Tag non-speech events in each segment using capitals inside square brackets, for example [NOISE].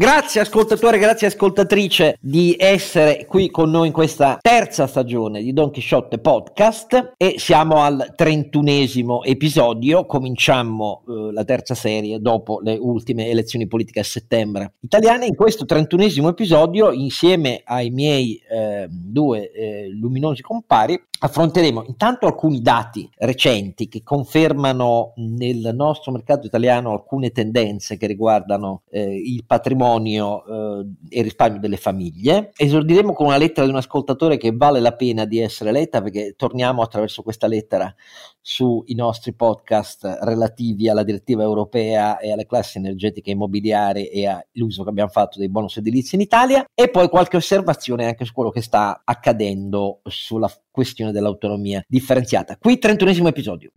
Grazie ascoltatore, grazie ascoltatrice di essere qui con noi in questa terza stagione di Don Chisciotte Podcast e siamo al trentunesimo episodio, cominciamo eh, la terza serie dopo le ultime elezioni politiche a settembre italiane. In questo trentunesimo episodio, insieme ai miei eh, due eh, luminosi compari, affronteremo intanto alcuni dati recenti che confermano nel nostro mercato italiano alcune tendenze che riguardano eh, il patrimonio eh, e risparmio delle famiglie. Esordiremo con una lettera di un ascoltatore che vale la pena di essere letta perché torniamo attraverso questa lettera sui nostri podcast relativi alla direttiva europea e alle classi energetiche immobiliari e all'uso che abbiamo fatto dei bonus edilizi in Italia e poi qualche osservazione anche su quello che sta accadendo sulla questione dell'autonomia differenziata. Qui 31 episodio.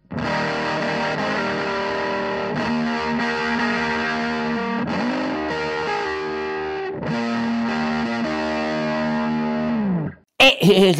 Eh,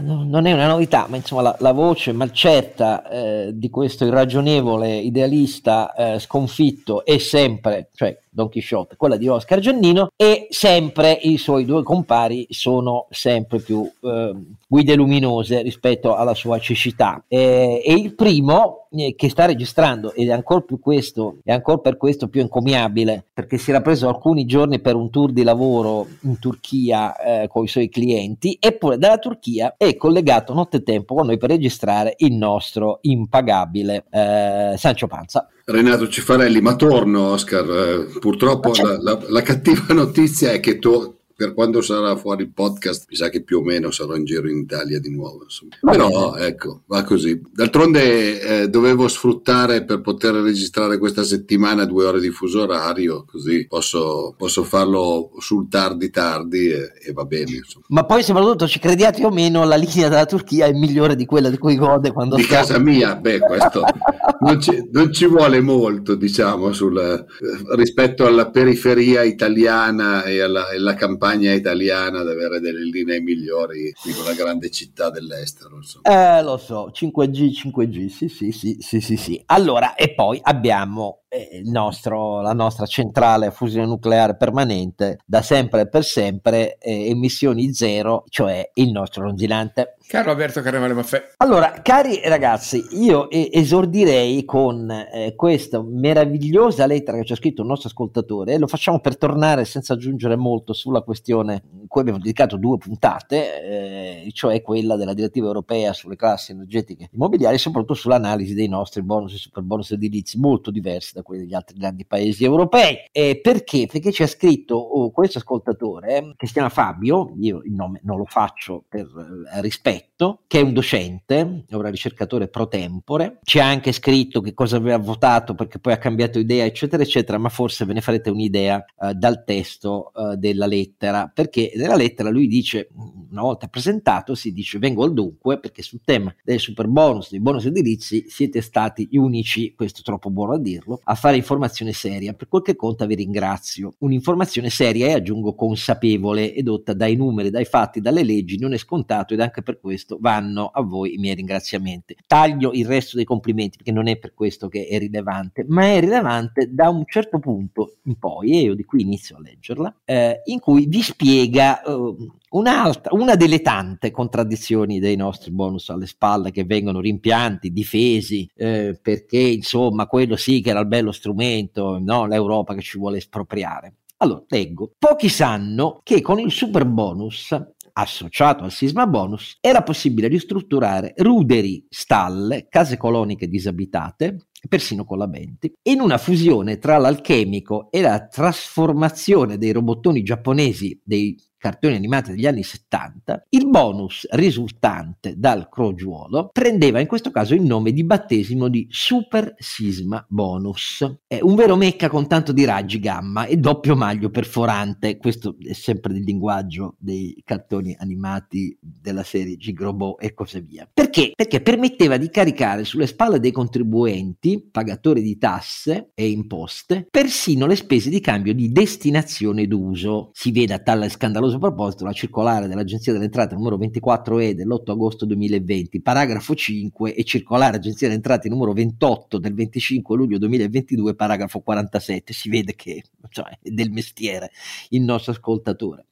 non è una novità, ma insomma la, la voce malcetta eh, di questo irragionevole idealista eh, sconfitto è sempre, cioè Don Quixote, quella di Oscar Giannino, e sempre i suoi due compari sono sempre più eh, guide luminose rispetto alla sua cecità. E, e il primo eh, che sta registrando, ed è ancora più questo, è ancora per questo più encomiabile, perché si era preso alcuni giorni per un tour di lavoro in Turchia eh, con i suoi clienti, eppure dalla Turchia è collegato nottetempo con noi per registrare il nostro impagabile eh, Sancio Panza. Renato Cifarelli, ma torno Oscar, eh, purtroppo la, la, la, cattiva [LAUGHS] notizia è che tu, per quando sarà fuori il podcast, mi sa che più o meno sarò in giro in Italia di nuovo. Però ecco, va così. D'altronde eh, dovevo sfruttare per poter registrare questa settimana due ore di fuso orario, così posso, posso farlo sul tardi tardi e, e va bene. Insomma. Ma poi soprattutto ci crediate o meno, la linea della Turchia è migliore di quella di cui gode quando Di sta... casa mia, beh, questo [LAUGHS] non ci, non ci vuole molto, diciamo, sul, eh, rispetto alla periferia italiana e alla, alla campagna campagna italiana ad avere delle linee migliori di una grande città dell'estero. Insomma. Eh, lo so, 5G, 5G, sì, sì, sì, sì, sì, sì. Allora, e poi abbiamo nostro, la nostra centrale a fusione nucleare permanente da sempre e per sempre, eh, emissioni zero, cioè il nostro longinante. Caro Alberto Carnevale Maffè. Allora, cari ragazzi, io esordirei con eh, questa meravigliosa lettera che ci ha scritto il nostro ascoltatore, e lo facciamo per tornare senza aggiungere molto sulla questione cui abbiamo dedicato due puntate, eh, cioè quella della direttiva europea sulle classi energetiche immobiliari e soprattutto sull'analisi dei nostri bonus e super bonus edilizi molto diversi da quelli degli altri grandi paesi europei. Eh, perché? Perché ha scritto oh, questo ascoltatore che si chiama Fabio, io il nome non lo faccio per eh, rispetto, che è un docente, è un ricercatore pro tempore, ci ha anche scritto che cosa aveva votato perché poi ha cambiato idea, eccetera, eccetera, ma forse ve ne farete un'idea eh, dal testo eh, della lettera, perché nella lettera lui dice, una volta presentato, si dice vengo al dunque perché sul tema del super bonus, dei bonus edilizi, siete stati gli unici, questo è troppo buono a dirlo, a fare informazione seria. Per quel che conta vi ringrazio. Un'informazione seria e aggiungo consapevole, edotta dai numeri, dai fatti, dalle leggi, non è scontato ed anche per questo vanno a voi i miei ringraziamenti. Taglio il resto dei complimenti perché non è per questo che è rilevante, ma è rilevante da un certo punto in poi, e io di qui inizio a leggerla, eh, in cui vi spiega eh, una delle tante contraddizioni dei nostri bonus alle spalle che vengono rimpianti, difesi, eh, perché insomma quello sì che era il bello strumento, no? l'Europa che ci vuole espropriare. Allora, leggo. Pochi sanno che con il super bonus associato al sisma bonus era possibile ristrutturare ruderi, stalle, case coloniche disabitate, persino collabenti, in una fusione tra l'alchemico e la trasformazione dei robottoni giapponesi dei cartoni animati degli anni 70, il bonus risultante dal crogiuolo prendeva in questo caso il nome di battesimo di Super Sisma Bonus. È un vero mecca con tanto di raggi gamma e doppio maglio perforante, questo è sempre il linguaggio dei cartoni animati della serie Gigrobo e così via. Perché? Perché permetteva di caricare sulle spalle dei contribuenti pagatori di tasse e imposte, persino le spese di cambio di destinazione d'uso. Si vede a tale scandaloso proposito la circolare dell'Agenzia delle Entrate numero 24E dell'8 agosto 2020, paragrafo 5 e circolare Agenzia delle Entrate numero 28 del 25 luglio 2022, paragrafo 47. Si vede che cioè, è del mestiere il nostro ascoltatore.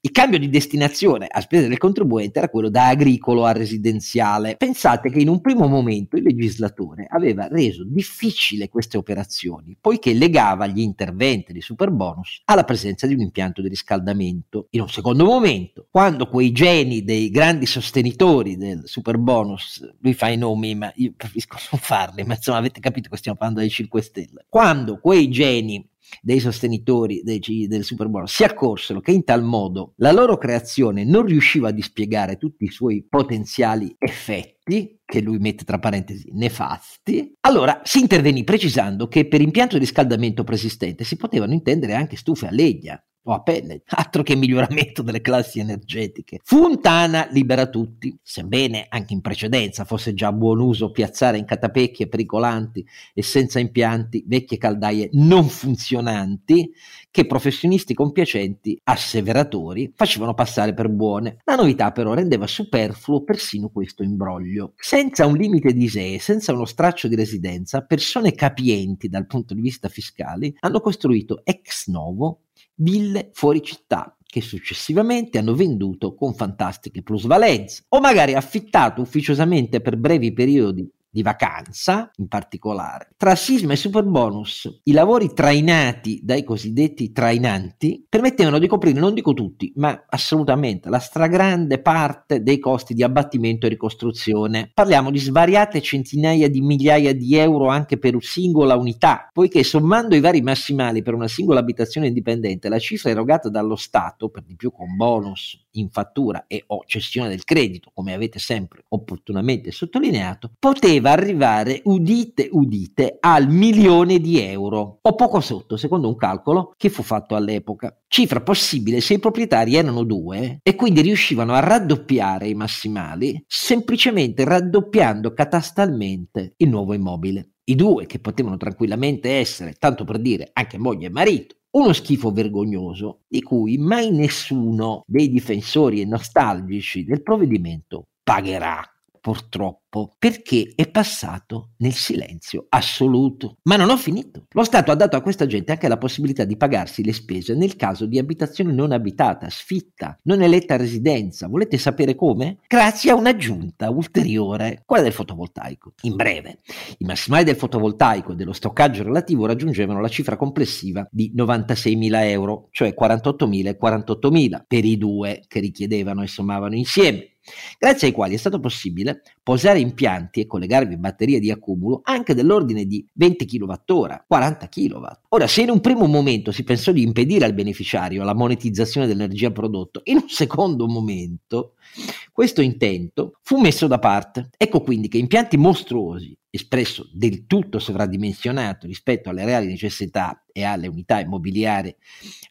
Il cambio di destinazione a spese del contribuente era quello da agricolo a residenziale. Pensate che in un primo momento il legislatore aveva reso difficile queste operazioni, poiché legava gli interventi di superbonus alla presenza di un impianto di riscaldamento. In un secondo momento, quando quei geni dei grandi sostenitori del superbonus, lui fa i nomi, ma io preferisco non farli, ma insomma avete capito che stiamo parlando dei 5 Stelle. Quando quei geni dei sostenitori dei, del Super Bowl si accorsero che in tal modo la loro creazione non riusciva a dispiegare tutti i suoi potenziali effetti, che lui mette tra parentesi nefasti, allora si intervenì precisando che per impianto di riscaldamento preesistente si potevano intendere anche stufe a legna, o a pelle, altro che miglioramento delle classi energetiche. Fontana libera tutti, sebbene anche in precedenza fosse già buon uso piazzare in catapecchie pericolanti e senza impianti vecchie caldaie non funzionanti che professionisti compiacenti, asseveratori, facevano passare per buone. La novità però rendeva superfluo persino questo imbroglio. Senza un limite di ISEE, senza uno straccio di residenza, persone capienti dal punto di vista fiscale hanno costruito ex novo ville fuori città che successivamente hanno venduto con fantastiche plusvalenze o magari affittato ufficiosamente per brevi periodi di vacanza in particolare. Tra sisma e superbonus, i lavori trainati dai cosiddetti trainanti permettevano di coprire, non dico tutti, ma assolutamente la stragrande parte dei costi di abbattimento e ricostruzione. Parliamo di svariate centinaia di migliaia di euro anche per singola unità, poiché sommando i vari massimali per una singola abitazione indipendente, la cifra erogata dallo Stato, per di più con bonus in fattura e o cessione del credito, come avete sempre opportunamente sottolineato, poteva arrivare, udite, udite, al milione di euro, o poco sotto, secondo un calcolo che fu fatto all'epoca. Cifra possibile se i proprietari erano due e quindi riuscivano a raddoppiare i massimali semplicemente raddoppiando catastalmente il nuovo immobile. I due che potevano tranquillamente essere, tanto per dire, anche moglie e marito, uno schifo vergognoso di cui mai nessuno dei difensori e nostalgici del provvedimento pagherà purtroppo, perché è passato nel silenzio assoluto. Ma non ho finito. Lo Stato ha dato a questa gente anche la possibilità di pagarsi le spese nel caso di abitazione non abitata, sfitta, non eletta residenza. Volete sapere come? Grazie a un'aggiunta ulteriore, quella del fotovoltaico. In breve, i massimali del fotovoltaico e dello stoccaggio relativo raggiungevano la cifra complessiva di 96.000 euro, cioè 48.000 e 48.000 per i due che richiedevano e sommavano insieme grazie ai quali è stato possibile posare impianti e collegarvi batterie di accumulo anche dell'ordine di 20 kWh, 40 kW. Ora, se in un primo momento si pensò di impedire al beneficiario la monetizzazione dell'energia prodotta, in un secondo momento questo intento fu messo da parte. Ecco quindi che impianti mostruosi, espresso del tutto sovradimensionato rispetto alle reali necessità e alle unità immobiliari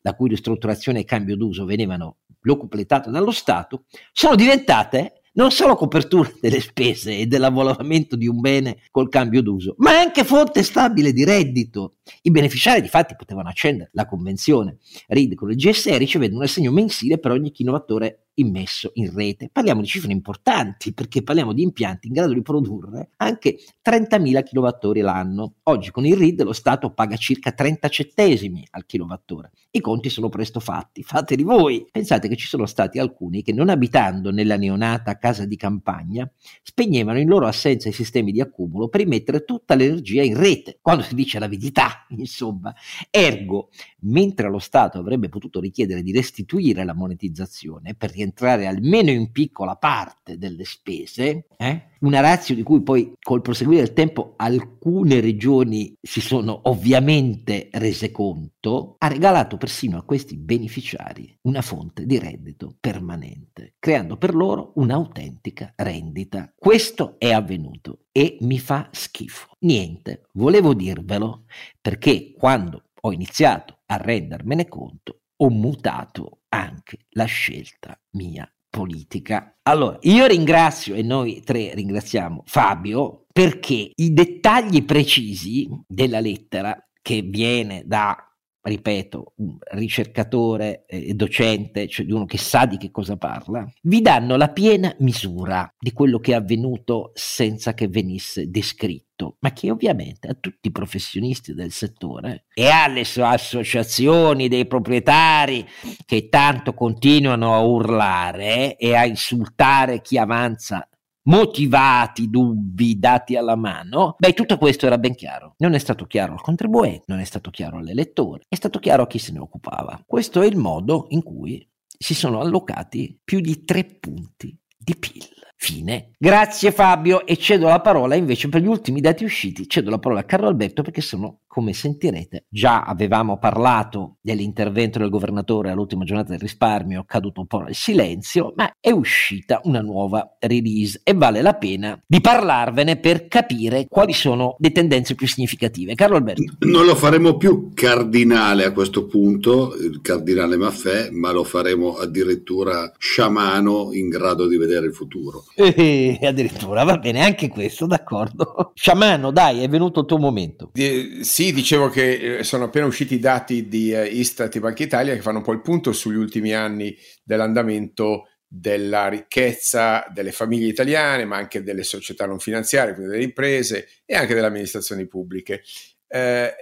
la cui ristrutturazione e cambio d'uso venivano completate dallo Stato, sono diventate non solo copertura [LAUGHS] delle spese e dell'avvolamento di un bene col cambio d'uso, ma anche fonte stabile di reddito. I beneficiari di fatti potevano accendere la convenzione RID con il GSE ricevendo un assegno mensile per ogni kilowattora immesso in rete. Parliamo di cifre importanti perché parliamo di impianti in grado di produrre anche 30.000 kWh l'anno. Oggi con il RID lo Stato paga circa 30 centesimi al kilowattora. I conti sono presto fatti, fateli voi. Pensate che ci sono stati alcuni che non abitando nella neonata casa di campagna spegnevano in loro assenza i sistemi di accumulo per rimettere tutta l'energia in rete, quando si dice l'avidità, [LAUGHS] insomma. Ergo, mentre lo Stato avrebbe potuto richiedere di restituire la monetizzazione per rientrare almeno in piccola parte delle spese, eh? una razza di cui poi col proseguire del tempo alcune regioni si sono ovviamente rese conto, ha regalato persino a questi beneficiari una fonte di reddito permanente, creando per loro un'autentica rendita. Questo è avvenuto e mi fa schifo. Niente, volevo dirvelo perché quando ho iniziato a rendermene conto ho mutato anche la scelta mia politica. Allora, io ringrazio e noi tre ringraziamo Fabio perché i dettagli precisi della lettera che viene da ripeto, un ricercatore e docente, cioè di uno che sa di che cosa parla, vi danno la piena misura di quello che è avvenuto senza che venisse descritto, ma che ovviamente a tutti i professionisti del settore e alle associazioni dei proprietari che tanto continuano a urlare e a insultare chi avanza motivati dubbi dati alla mano, beh, tutto questo era ben chiaro. Non è stato chiaro al contribuente, non è stato chiaro all'elettore, è stato chiaro a chi se ne occupava. Questo è il modo in cui si sono allocati più di tre punti di PIL. Fine. Grazie Fabio e cedo la parola invece per gli ultimi dati usciti, cedo la parola a Carlo Alberto perché sono, come sentirete, già avevamo parlato dell'intervento del governatore all'ultima giornata del risparmio, caduto un po' nel silenzio, ma è uscita una nuova release e vale la pena di parlarvene per capire quali sono le tendenze più significative. Carlo Alberto. Non lo faremo più cardinale a questo punto, il cardinale Maffè, ma lo faremo addirittura sciamano in grado di vedere il futuro. E addirittura va bene, anche questo, d'accordo. Sciamano, dai, è venuto il tuo momento. Eh, sì, dicevo che eh, sono appena usciti i dati di eh, Istat e Banca Italia che fanno un po' il punto sugli ultimi anni dell'andamento della ricchezza delle famiglie italiane, ma anche delle società non finanziarie, quindi delle imprese e anche delle amministrazioni pubbliche. Eh,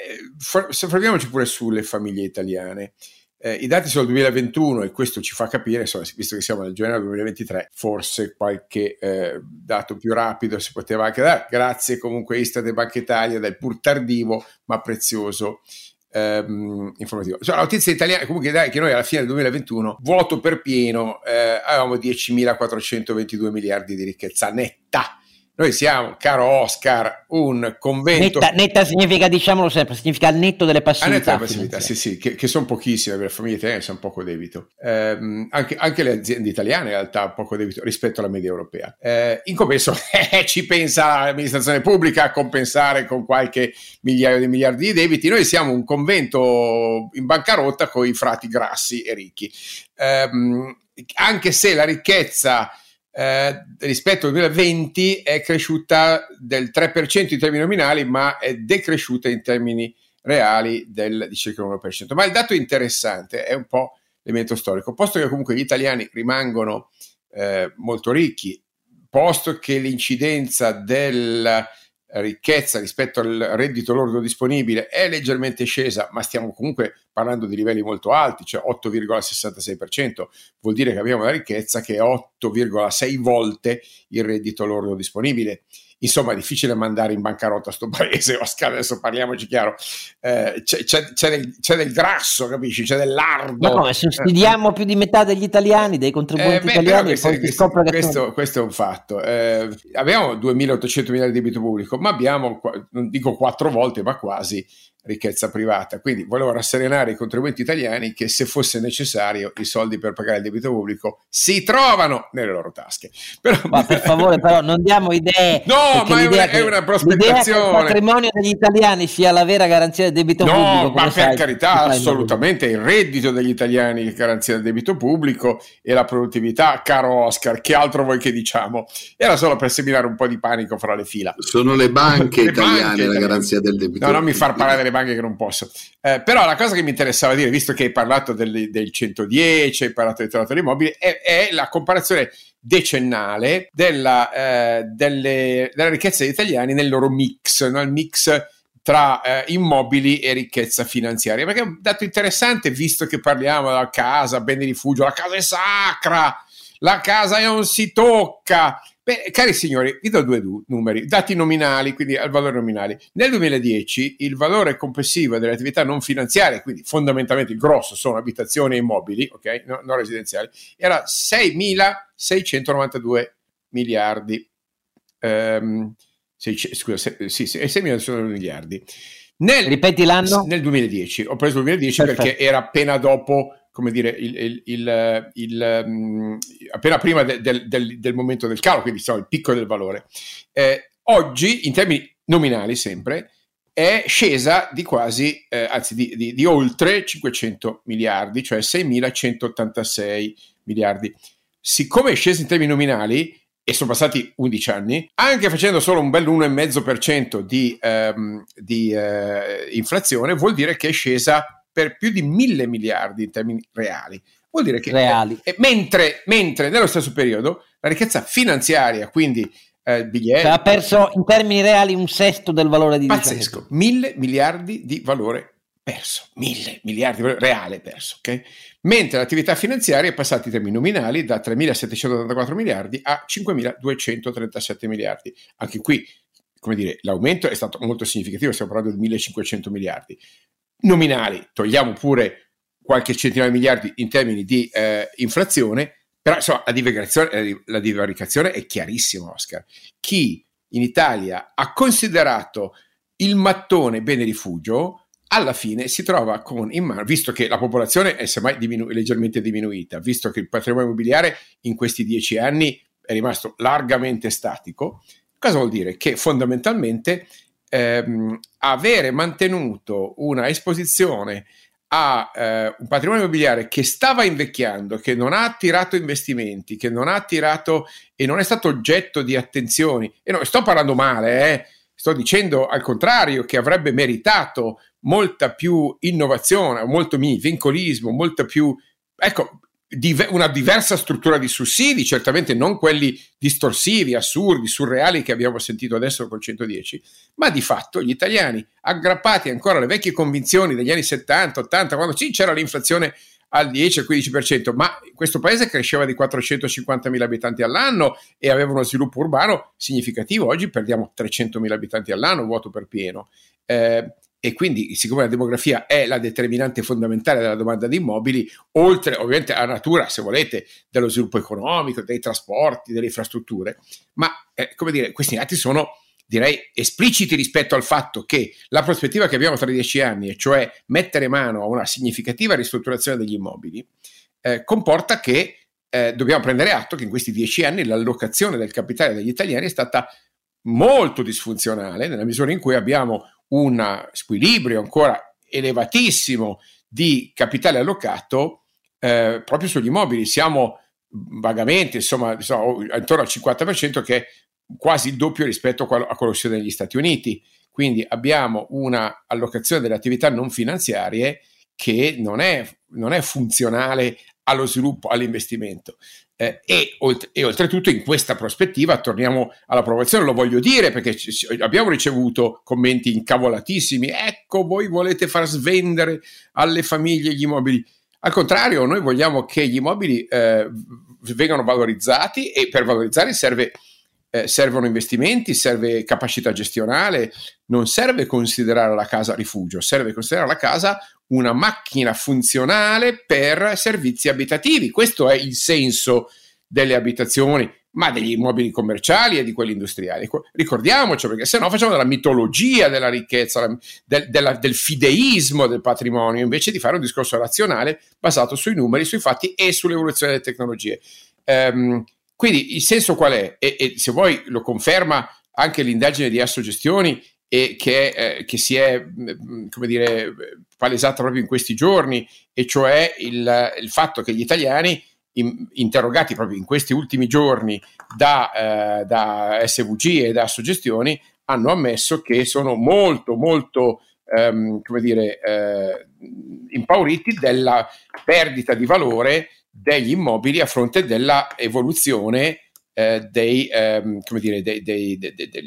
soffermiamoci pure sulle famiglie italiane. Eh, I dati sono del 2021 e questo ci fa capire, insomma, visto che siamo nel gennaio 2023, forse qualche eh, dato più rapido si poteva anche dare. Grazie comunque a Istat e Banca Italia del pur tardivo ma prezioso ehm, informativo. Cioè, la notizia italiana comunque dai che noi alla fine del 2021, vuoto per pieno, eh, avevamo 10.422 miliardi di ricchezza netta noi siamo, caro Oscar, un convento. Netta, netta significa, diciamolo sempre, significa al netto delle passività. Al netto delle passività, sì, sì, che, che sono pochissime per le famiglie italiane, sono poco debito. Eh, anche, anche, le aziende italiane in realtà hanno poco debito rispetto alla media europea. Eh, in compenso [LAUGHS] eh, ci pensa l'amministrazione pubblica a compensare con qualche migliaio di miliardi di debiti. Noi siamo un convento in bancarotta con i frati grassi e ricchi. Eh, anche se la ricchezza eh, rispetto al 2020 è cresciuta del 3% in termini nominali, ma è decresciuta in termini reali del di circa l'1%. Ma il dato interessante è un po' l'elemento storico, posto che comunque gli italiani rimangono eh, molto ricchi, posto che l'incidenza del ricchezza rispetto al reddito lordo disponibile è leggermente scesa, ma stiamo comunque parlando di livelli molto alti, cioè 8,66%, vuol dire che abbiamo una ricchezza che è 8,6 volte il reddito lordo disponibile. Insomma, è difficile mandare in bancarotta sto paese, [LAUGHS] Oscar, adesso parliamoci chiaro. Eh, c'è, c'è, c'è, del, c'è, del, grasso, capisci? C'è del lardo. Ma come, sussidiamo eh. più di metà degli italiani, dei contribuenti eh, beh, italiani, questo, questo, questo, questo, è un fatto. Eh, abbiamo 2.800 miliardi di debito pubblico, ma abbiamo, non dico quattro volte, ma quasi ricchezza privata. Quindi volevo rasserenare i contribuenti italiani che se fosse necessario i soldi per pagare il debito pubblico si trovano nelle loro tasche. Però... Ma per [LAUGHS] favore, però non diamo idee. No, ma è una, che, è una prospettazione. il patrimonio degli italiani sia la vera garanzia del debito no, pubblico. No, ma per sai, carità, assolutamente il reddito degli italiani è garanzia del debito pubblico e la produttività, caro Oscar, che altro vuoi che diciamo? Era solo per seminare un po' di panico fra le fila. Sono le banche le italiane banche la garanzia del debito. No, non mi far parlare delle banche che non posso. Eh, però la cosa che mi interessava dire, visto che hai parlato del, del 110, hai parlato del trattato dei mobili, è, è la comparazione decennale della, eh, delle, della ricchezza degli italiani nel loro mix, no? mix tra eh, immobili e ricchezza finanziaria, perché è un dato interessante visto che parliamo della casa, bene di rifugio, la casa è sacra, la casa non si tocca, Beh, cari signori, vi do due du- numeri, dati nominali, quindi al valore nominale. Nel 2010 il valore complessivo delle attività non finanziarie, quindi fondamentalmente il grosso sono abitazioni e immobili, ok, no, non residenziali, era 6.692 miliardi. Um, sei, scusa, sei, sì, sì, 6.000 miliardi. Nel, Ripeti l'anno? Nel 2010, ho preso il 2010 Perfetto. perché era appena dopo come dire, il, il, il, um, appena prima de, de, del, del, momento del calo, quindi diciamo il picco del valore. Eh, oggi, in termini nominali sempre, è scesa di quasi, eh, anzi di, di, di, oltre 500 miliardi, cioè 6.186 miliardi. Siccome è scesa in termini nominali, e sono passati 11 anni, anche facendo solo un bel 1,5% di, ehm, di eh, inflazione, vuol dire che è scesa per più di mille miliardi in termini reali. Vuol dire che reali. Eh, mentre, mentre nello stesso periodo la ricchezza finanziaria, quindi eh, biglietti, cioè, ha perso in termini reali un sesto del valore di pazzesco, mille miliardi di valore perso, mille miliardi reale perso, ok? Mentre l'attività finanziaria è passata in termini nominali da 3.784 miliardi a 5.237 miliardi. Anche qui, come dire, l'aumento è stato molto significativo, stiamo parlando di 1.500 miliardi. Nominali, togliamo pure qualche centinaio di miliardi in termini di eh, inflazione, però insomma la divaricazione, la divaricazione è chiarissima, Oscar. Chi in Italia ha considerato il mattone bene rifugio alla fine si trova con in mano, visto che la popolazione è semmai diminu- leggermente diminuita, visto che il patrimonio immobiliare in questi dieci anni è rimasto largamente statico, cosa vuol dire? Che fondamentalmente ehm, avere mantenuto una esposizione a eh, un patrimonio immobiliare che stava invecchiando, che non ha attirato investimenti, che non ha attirato e non è stato oggetto di attenzioni, e non sto parlando male, eh, sto dicendo al contrario che avrebbe meritato molta più innovazione, molto vincolismo, molta più, ecco, una diversa struttura di sussidi, certamente non quelli distorsivi, assurdi, surreali che abbiamo sentito adesso col 110, ma di fatto gli italiani aggrappati ancora alle vecchie convinzioni degli anni 70, 80, quando sì, c'era l'inflazione al 10 al 15%, ma questo paese cresceva di 450.000 abitanti all'anno e aveva uno sviluppo urbano significativo. Oggi perdiamo 300.000 abitanti all'anno, vuoto per pieno. Eh, e quindi siccome la demografia è la determinante fondamentale della domanda di immobili, oltre ovviamente alla natura, se volete, dello sviluppo economico, dei trasporti, delle infrastrutture, ma eh, come dire, questi dati sono direi espliciti rispetto al fatto che la prospettiva che abbiamo tra dieci anni, e cioè mettere mano a una significativa ristrutturazione degli immobili, eh, comporta che eh, dobbiamo prendere atto che in questi dieci anni l'allocazione del capitale degli italiani è stata molto disfunzionale nella misura in cui abbiamo un squilibrio ancora elevatissimo di capitale allocato eh, proprio sugli immobili. Siamo vagamente, insomma, insomma, intorno al 50% che è quasi il doppio rispetto a quello sia negli Stati Uniti. Quindi abbiamo una allocazione delle attività non finanziarie che non è, non è funzionale allo sviluppo, all'investimento. Eh, e, olt- e, oltretutto in questa prospettiva torniamo all'approvazione, lo voglio dire perché ci, abbiamo ricevuto commenti incavolatissimi, ecco voi volete far svendere alle famiglie gli immobili. Al contrario, noi vogliamo che gli immobili eh, vengano valorizzati e per valorizzare serve, eh, servono investimenti, serve capacità gestionale, non serve considerare la casa rifugio, serve considerare la casa una macchina funzionale per servizi abitativi. Questo è il senso delle abitazioni, ma degli immobili commerciali e di quelli industriali. Ricordiamoci, perché se no facciamo della mitologia della ricchezza, del, della, del fideismo del patrimonio, invece di fare un discorso razionale basato sui numeri, sui fatti e sull'evoluzione delle tecnologie. Um, quindi il senso qual è? E, e, se vuoi lo conferma anche l'indagine di Assogestioni e che, eh, che, si è, mm, come dire, palesata proprio in questi giorni, e cioè il, il fatto che gli italiani, in, interrogati proprio in questi ultimi giorni da, eh, da SVG e da Suggestioni, hanno ammesso che sono molto, molto, ehm, come dire, eh, impauriti della perdita di valore degli immobili a fronte della evoluzione eh, dei, ehm, dire, dei, dei,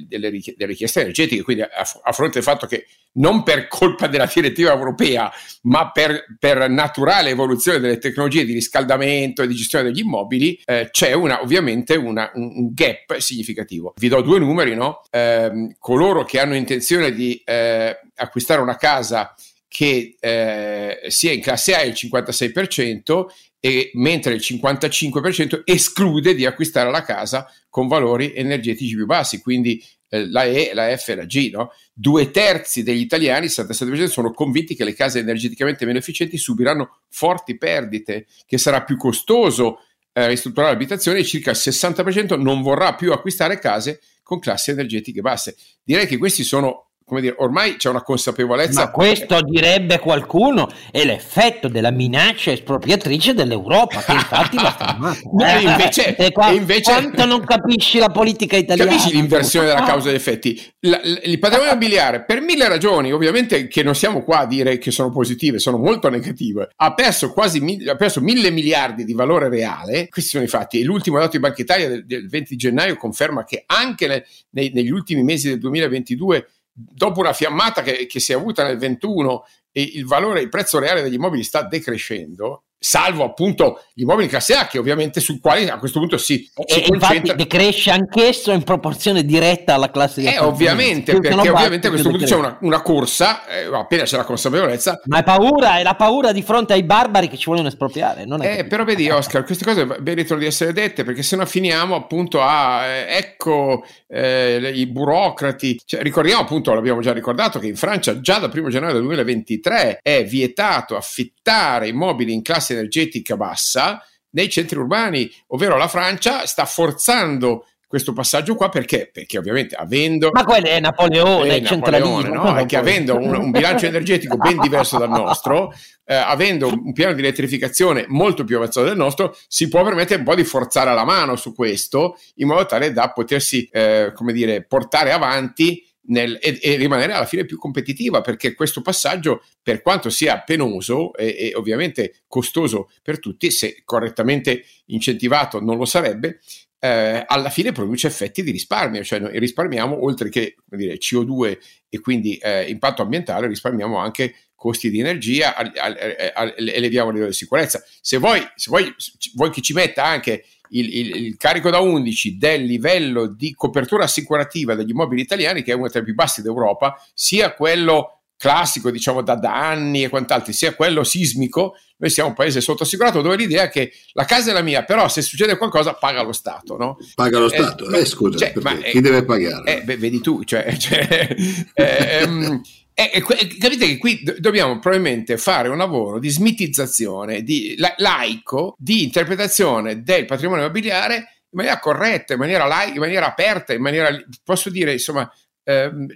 delle, richieste energetiche, quindi a, a, fronte del fatto che non per colpa della direttiva europea, ma per, per naturale evoluzione delle tecnologie di riscaldamento e di gestione degli immobili, eh, c'è una, ovviamente una, un gap significativo. Vi do due numeri, no? eh, coloro che hanno intenzione di eh, acquistare una casa che eh, sia in classe A il 56% e mentre il 55% esclude di acquistare la casa con valori energetici più bassi, quindi eh, la E, la F e la G. No? Due terzi degli italiani, il 77%, sono convinti che le case energeticamente meno efficienti subiranno forti perdite, che sarà più costoso eh, ristrutturare l'abitazione e circa il 60% non vorrà più acquistare case con classi energetiche basse. Direi che questi sono come dire, ormai c'è una consapevolezza. Ma questo direbbe qualcuno è l'effetto della minaccia espropriatrice dell'Europa, che infatti va fermata. [LAUGHS] eh, invece, e qua, invece, quanto non capisci la politica italiana? Capisci l'inversione della causa degli effetti? La, la, il patrimonio immobiliare, [LAUGHS] per mille ragioni, ovviamente che non siamo qua a dire che sono positive, sono molto negative, ha perso quasi ha perso mille miliardi di valore reale. Questi sono i fatti. E l'ultimo dato di Banca Italia del, del 20 gennaio conferma che anche ne, nei, negli ultimi mesi del 2022 dopo una fiammata che, che, si è avuta nel 21 e il valore, il prezzo reale degli immobili sta decrescendo, salvo appunto gli immobili in classe A che ovviamente sul quale a questo punto si, e, si concentra decresce anch'esso in proporzione diretta alla classe di eh, ovviamente perché ovviamente a questo punto c'è una, una corsa eh, appena c'è la consapevolezza ma è paura è la paura di fronte ai barbari che ci vogliono espropriare eh, però vedi Oscar queste cose meritano di essere dette perché se no finiamo appunto a eh, ecco eh, i burocrati. Cioè, ricordiamo appunto l'abbiamo già ricordato che in Francia già dal 1 gennaio del 2023 è vietato affittare immobili in classe energetica bassa nei centri urbani, ovvero la Francia sta forzando questo passaggio qua perché? Perché ovviamente avendo... Ma quello è Napoleone, è Napoleone no? È che avendo un, un, bilancio energetico ben diverso dal nostro, eh, avendo un piano di elettrificazione molto più avanzato del nostro, si può permettere un po' di forzare la mano su questo in modo tale da potersi, eh, come dire, portare avanti nel, e, e, rimanere alla fine più competitiva perché questo passaggio per quanto sia penoso e, e, ovviamente costoso per tutti se correttamente incentivato non lo sarebbe eh, alla fine produce effetti di risparmio cioè noi risparmiamo oltre che dire, CO2 e quindi eh, impatto ambientale risparmiamo anche costi di energia eleviamo il livello di sicurezza. Se vuoi, se vuoi, vuoi che ci metta anche il, il, il, carico da 11 del livello di copertura assicurativa degli immobili italiani, che è uno tra i più bassi d'Europa, sia quello classico, diciamo da, da anni e quant'altro, sia quello sismico, noi siamo un paese sottoassicurato dove l'idea è che la casa è la mia, però se succede qualcosa paga lo Stato, no? Paga lo eh, Stato, eh, scusa, cioè, ma, chi deve pagare? Eh, beh, vedi tu, cioè, [LAUGHS] cioè ehm, e, e, capite che qui do- dobbiamo probabilmente fare un lavoro di smitizzazione, di la- laico, di interpretazione del patrimonio immobiliare in maniera corretta, in maniera, laica, in maniera aperta, in maniera, posso dire, insomma, ehm,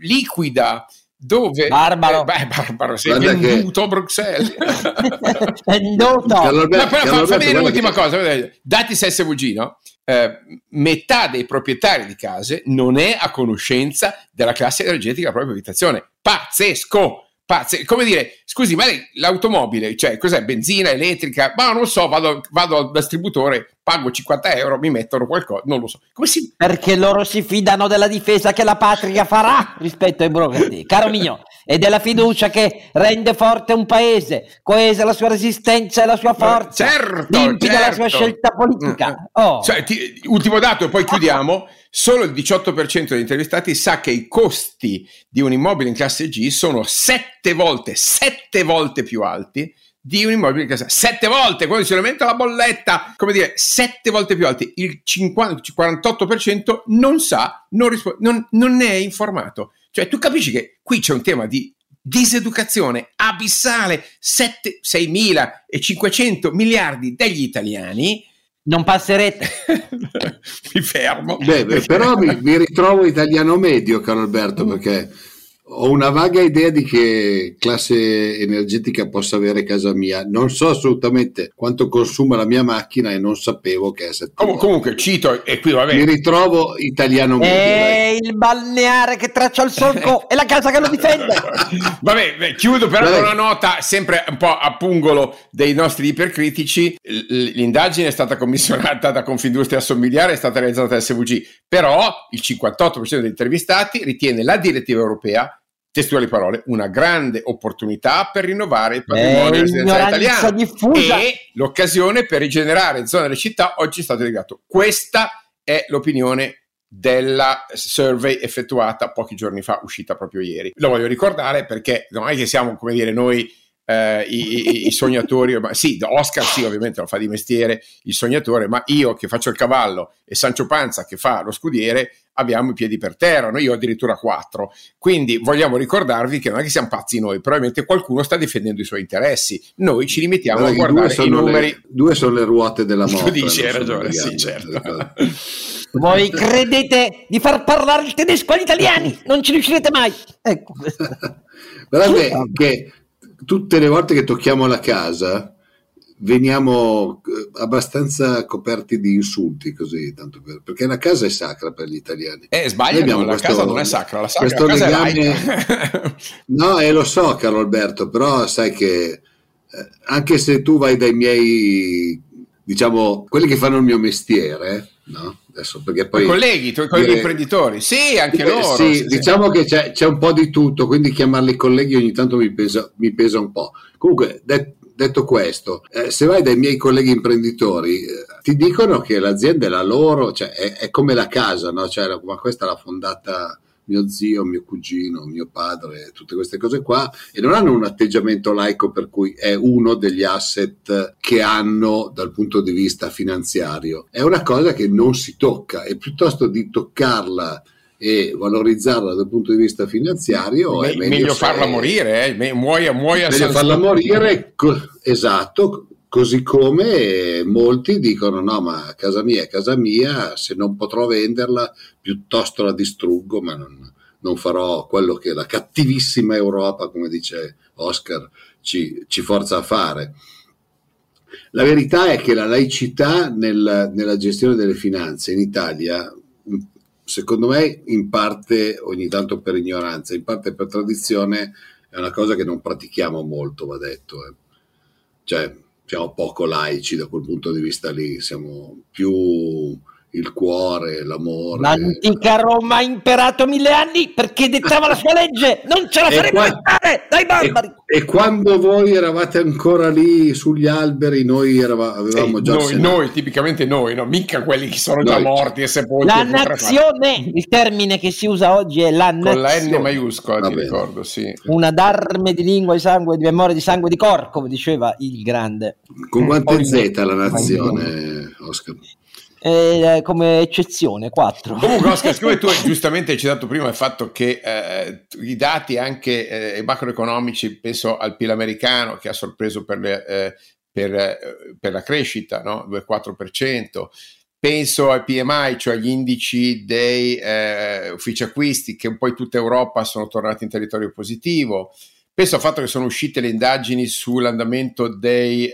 liquida, dove Barbaro, eh, beh, Barbaro sei Guarda venduto che... a Bruxelles. [LAUGHS] Venduto. No, però fa, fammi dire l'ultima che... cosa dati SSVG no? Eh, metà dei proprietari di case non è a conoscenza della classe energetica della propria abitazione pazzesco Pazze, come dire, scusi, ma l'automobile, cioè cos'è? Benzina, elettrica? Ma non lo so, vado, vado al distributore, pago 50 euro, mi mettono qualcosa, non lo so. Come si... Perché loro si fidano della difesa che la patria farà rispetto ai burocrati, caro mio, e della fiducia che rende forte un paese, coesa la sua resistenza e la sua forza, certo, limpida certo. la sua scelta politica. Mm, mm. Oh. Cioè, ti, ultimo dato e poi chiudiamo solo il 18% degli intervistati sa che i costi di un immobile in classe G sono sette volte, sette volte più alti di un immobile in classe A. Sette volte, quando si aumenta la bolletta, come dire, sette volte più alti. Il 50, 48% non sa, non, rispo- non, non ne è informato. Cioè, tu capisci che qui c'è un tema di diseducazione abissale, 7, 6.500 miliardi degli italiani non passerete. [LAUGHS] mi fermo. Beh, beh, però mi, mi, ritrovo italiano medio, caro Alberto, perché ho una vaga idea di che classe energetica possa avere casa mia. Non so assolutamente quanto consuma la mia macchina e non sapevo che è 7 Com- Comunque, cito, e qui vabbè. Mi ritrovo italiano medio. È il balneare che traccia il solco [LAUGHS] e la casa che lo difende. vabbè, beh, chiudo però con una nota sempre un po' a pungolo dei nostri ipercritici. L'indagine è stata commissionata da Confindustria Assomigliare, è stata realizzata da SVG, però il 58% degli intervistati ritiene la direttiva europea testuali parole, una grande opportunità per rinnovare il patrimonio residenziale italiano diffusa. e l'occasione per rigenerare zone delle città oggi è stato dedicato. Questa è l'opinione della survey effettuata pochi giorni fa, uscita proprio ieri. Lo voglio ricordare perché non è che siamo, come dire, noi eh, i, i, sognatori, ma sì, Oscar sì, ovviamente lo fa di mestiere il sognatore, ma io che faccio il cavallo e Sancio Panza che fa lo scudiere abbiamo i piedi per terra, no? io addirittura quattro. Quindi vogliamo ricordarvi che non è che siamo pazzi noi, probabilmente qualcuno sta difendendo i suoi interessi. Noi ci limitiamo Guarda, a guardare i numeri. Le, due sono le ruote della [LAUGHS] morte. Tu dici, hai ragione, sì, certo. [LAUGHS] Voi credete di far parlare il tedesco agli italiani? Non ci riuscirete mai. Ecco. [LAUGHS] Guardate che tutte le volte che tocchiamo la casa veniamo eh, abbastanza coperti di insulti così, tanto per, perché la casa è sacra per gli italiani. Eh, sbagliano, la questo, casa non è sacra, la, sacra, la casa legame, [LAUGHS] No, e eh, lo so, caro Alberto, però sai che eh, anche se tu vai dai miei, diciamo, quelli che fanno il mio mestiere, no? Adesso, perché poi, I colleghi, i tuoi colleghi dire, imprenditori, sì, anche eh, loro. Sì, sì diciamo sì. che c'è, c'è, un po' di tutto, quindi chiamarli colleghi ogni tanto mi pesa, mi pesa un po'. Comunque, det, detto questo, eh, se vai dai miei colleghi imprenditori, eh, ti dicono che l'azienda è la loro, cioè è, è come la casa, no? Cioè, ma questa l'ha fondata mio zio, mio cugino, mio padre, tutte queste cose qua, e non hanno un atteggiamento laico per cui è uno degli asset che hanno dal punto di vista finanziario. È una cosa che non si tocca e piuttosto di toccarla e valorizzarla dal punto di vista finanziario Me, è meglio, meglio farla morire, eh? muoia, muoia meglio farla morire, co- esatto, così come molti dicono no ma casa mia è casa mia, se non potrò venderla piuttosto la distruggo, ma non, non farò quello che la cattivissima Europa, come dice Oscar, ci, ci forza a fare. La verità è che la laicità nel, nella gestione delle finanze in Italia secondo me in parte ogni tanto per ignoranza, in parte per tradizione, è una cosa che non pratichiamo molto, va detto. Eh. Cioè, siamo poco laici da quel punto di vista lì, siamo più il cuore, l'amore. L'antica Roma ha imperato mille anni perché dettava la sua legge, non ce la farebbe qua- fare dai barbari. E, e, quando voi eravate ancora lì sugli alberi, noi eravamo, avevamo eh, già... Noi, noi, tipicamente noi, no? mica quelli che sono noi, già morti e sepolti. La nazione, il termine che si usa oggi è la nazione. Con la N maiuscola, ti ricordo, sì. Una d'arme di lingua, di sangue, di memoria, di sangue, di cor, come diceva il grande. Con quante Z la nazione, Oscar? Eh, come eccezione 4 comunque Oscar [LAUGHS] siccome tu giustamente hai citato prima il fatto che eh, i dati anche eh, macroeconomici penso al PIL americano che ha sorpreso per, le, eh, per, eh, per la crescita no? 2-4% penso ai PMI, cioè agli indici dei eh, uffici acquisti che un po' in tutta Europa sono tornati in territorio positivo, penso al fatto che sono uscite le indagini sull'andamento dei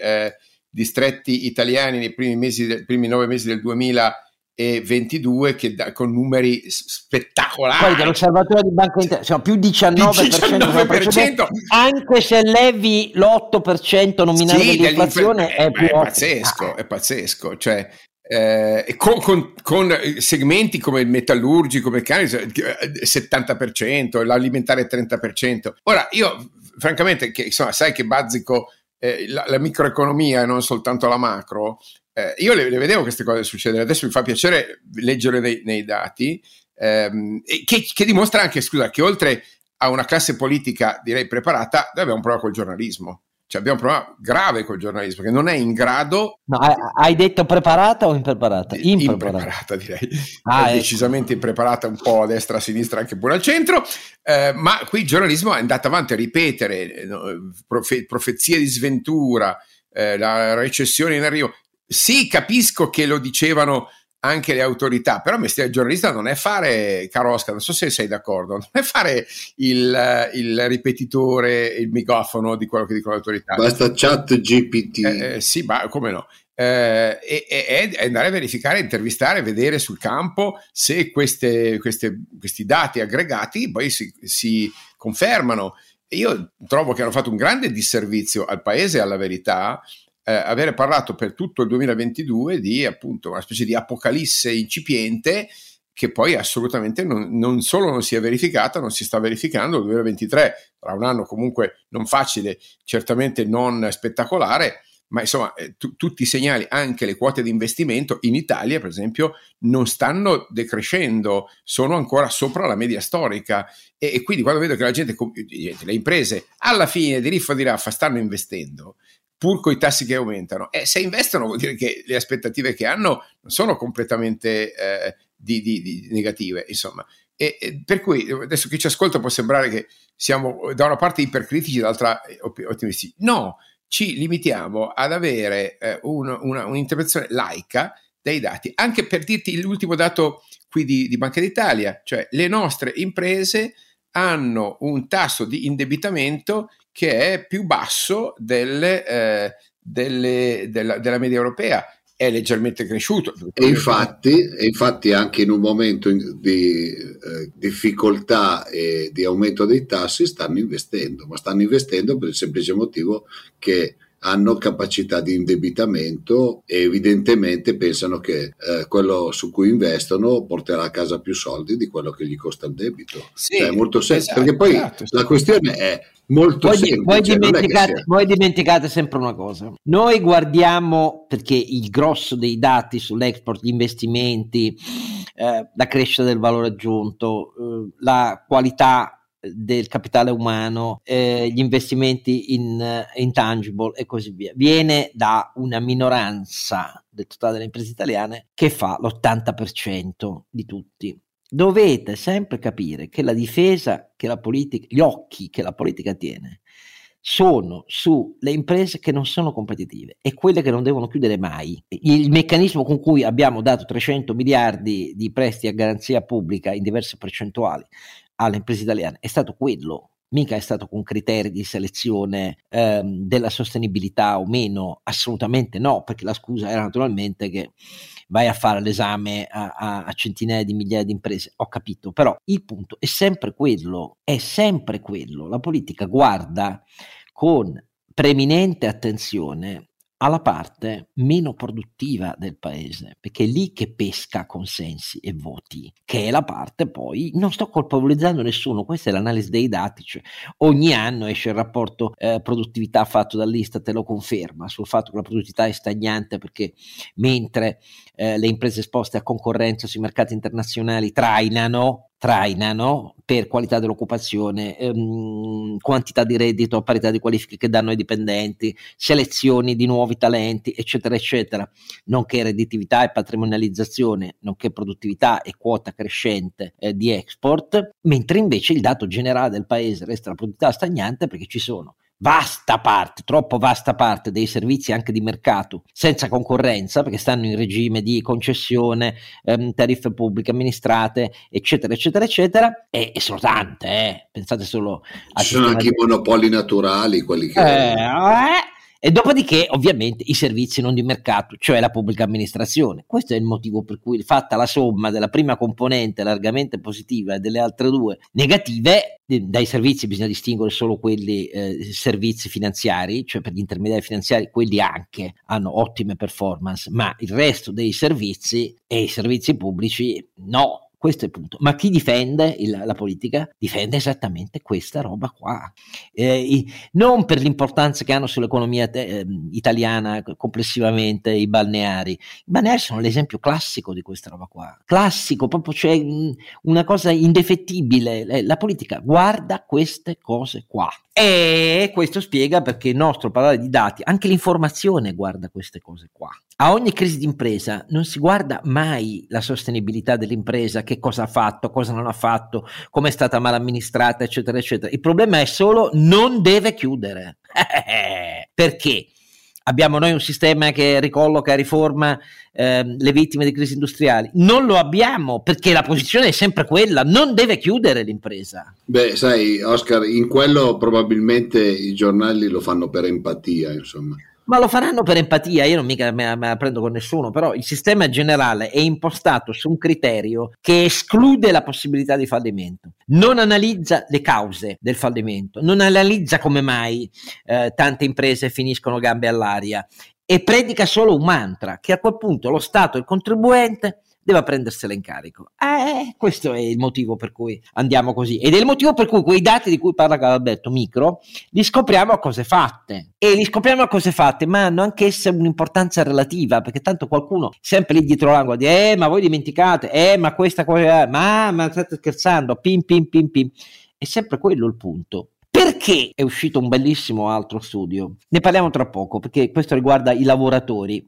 distretti italiani nei primi, mesi primi nove mesi del 2022 che da, con numeri spettacolari. Poi dall'osservatorio di Banca Intera siamo più 19%, 19% anche se levi l'8% nominale sì, dell'inflazione è, più è pazzesco, è pazzesco, cioè eh, con, con, con, segmenti come il metallurgico, meccanico 70%, l'alimentare 30%. Ora io francamente che insomma sai che bazzico eh, la, la, microeconomia e non soltanto la macro, eh, io le, le, vedevo queste cose succedere. Adesso mi fa piacere leggere nei, nei dati, ehm, che, che, dimostra anche, scusa, che oltre a una classe politica direi preparata, noi abbiamo un problema col giornalismo. Cioè abbiamo un problema grave col giornalismo che non è in grado. No, hai detto preparata o impreparata? Impreparata, impreparata direi. Ah, ecco. decisamente impreparata un po' a destra, a sinistra, anche pure al centro. Eh, ma qui il giornalismo è andato avanti a ripetere no, profe- profezie di sventura, eh, la recessione in arrivo. Sì, capisco che lo dicevano anche le autorità, però il mestiere giornalista non è fare, caro Oscar, non so se sei d'accordo, non è fare il, il ripetitore, il megafono di quello che dicono le autorità. Basta chat GPT. Eh, eh, sì, ma come no? Eh, e, e, andare a verificare, intervistare, vedere sul campo se queste, queste, questi dati aggregati poi si, si confermano. Io trovo che hanno fatto un grande disservizio al paese e alla verità eh, avere parlato per tutto il 2022 di appunto una specie di apocalisse incipiente che poi assolutamente non, non, solo non si è verificata, non si sta verificando. Il 2023 sarà un anno comunque non facile, certamente non spettacolare, ma insomma eh, t- tutti i segnali, anche le quote di investimento in Italia, per esempio, non stanno decrescendo, sono ancora sopra la media storica. E, e quindi quando vedo che la gente, le imprese, alla fine di riffa di raffa stanno investendo, pur con i tassi che aumentano. E se investono vuol dire che le aspettative che hanno non sono completamente eh, di, di, di negative, insomma. E, e, per cui adesso chi ci ascolta può sembrare che siamo da una parte ipercritici, dall'altra ottimisti. No, ci limitiamo ad avere eh, un, una, un'interpretazione laica dei dati. Anche per dirti l'ultimo dato qui di, di Banca d'Italia, cioè le nostre imprese hanno un tasso di indebitamento che è più basso delle, eh, delle, della, della media europea è leggermente cresciuto. E infatti, e infatti anche in un momento di eh, difficoltà e di aumento dei tassi stanno investendo, ma stanno investendo per il semplice motivo che hanno capacità di indebitamento e evidentemente pensano che eh, quello su cui investono porterà a casa più soldi di quello che gli costa il debito. Sì, cioè, è molto semplice, esatto, perché poi esatto, la questione è molto voi, semplice. Voi dimenticate, voi dimenticate, sempre una cosa. Noi guardiamo, perché il grosso dei dati sull'export, gli investimenti, eh, la crescita del valore aggiunto, eh, la qualità del capitale umano, eh, gli investimenti in uh, intangible e così via. Viene da una minoranza del totale delle imprese italiane che fa l'80% di tutti. Dovete sempre capire che la difesa che la politica, gli occhi che la politica tiene sono sulle imprese che non sono competitive e quelle che non devono chiudere mai. Il meccanismo con cui abbiamo dato 300 miliardi di prestiti a garanzia pubblica in diverse percentuali alle imprese italiane è stato quello, mica è stato con criteri di selezione ehm, della sostenibilità o meno, assolutamente no, perché la scusa era naturalmente che vai a fare l'esame a, a, a, centinaia di migliaia di imprese, ho capito, però il punto è sempre quello, è sempre quello, la politica guarda con preeminente attenzione alla parte meno produttiva del paese, perché è lì che pesca consensi e voti, che è la parte poi, non sto colpevolizzando nessuno, questa è l'analisi dei dati, cioè ogni anno esce il rapporto eh, produttività fatto dall'Istat e lo conferma sul fatto che la produttività è stagnante perché mentre eh, le imprese esposte a concorrenza sui mercati internazionali trainano, trainano per qualità dell'occupazione, ehm, quantità di reddito parità di qualifiche che danno ai dipendenti, selezioni di nuovi talenti, eccetera, eccetera, nonché redditività e patrimonializzazione, nonché produttività e quota crescente eh, di export, mentre invece il dato generale del paese resta la produttività stagnante perché ci sono vasta parte, troppo vasta parte dei servizi anche di mercato senza concorrenza perché stanno in regime di concessione, ehm, tariffe pubbliche amministrate, eccetera, eccetera, eccetera, e, e sono tante, eh. pensate solo a... Ci sono anche i monopoli naturali, quelli che... Eh, eh e dopodiché, ovviamente, i servizi non di mercato, cioè la pubblica amministrazione. Questo è il motivo per cui, fatta la somma della prima componente largamente positiva e delle altre due negative, dai servizi bisogna distinguere solo quelli eh, servizi finanziari, cioè per gli intermediari finanziari, quelli anche hanno ottime performance, ma il resto dei servizi e i servizi pubblici no questo è il punto. Ma chi difende il, la politica? Difende esattamente questa roba qua. Eh, non per l'importanza che hanno sull'economia te, eh, italiana complessivamente i balneari. I balneari sono l'esempio classico di questa roba qua. Classico, proprio c'è cioè, una cosa indefettibile. La politica guarda queste cose qua. E questo spiega perché il nostro parlare di dati, anche l'informazione guarda queste cose qua. A ogni crisi d'impresa non si guarda mai la sostenibilità dell'impresa, che cosa ha fatto, cosa non ha fatto, come è stata mal amministrata, eccetera, eccetera. Il problema è solo non deve chiudere. [LAUGHS] Perché? Abbiamo noi un sistema che ricolloca e riforma eh, le vittime di crisi industriali. Non lo abbiamo perché la posizione è sempre quella, non deve chiudere l'impresa. Beh, sai, Oscar, in quello probabilmente i giornali lo fanno per empatia, insomma ma lo faranno per empatia, io non mica me, me la prendo con nessuno, però il sistema generale è impostato su un criterio che esclude la possibilità di fallimento, non analizza le cause del fallimento, non analizza come mai eh, tante imprese finiscono gambe all'aria e predica solo un mantra, che a quel punto lo Stato e il contribuente deve prendersela in carico. Eh, questo è il motivo per cui andiamo così ed è il motivo per cui quei dati di cui parla Alberto Micro li scopriamo a cose fatte e li scopriamo a cose fatte, ma hanno anch'esse un'importanza relativa perché tanto qualcuno sempre lì dietro l'angolo di eh, ma voi dimenticate, eh, ma questa cosa, ma, ma state scherzando, pim pim pim pim. È sempre quello il punto. Perché è uscito un bellissimo altro studio? Ne parliamo tra poco perché questo riguarda i lavoratori.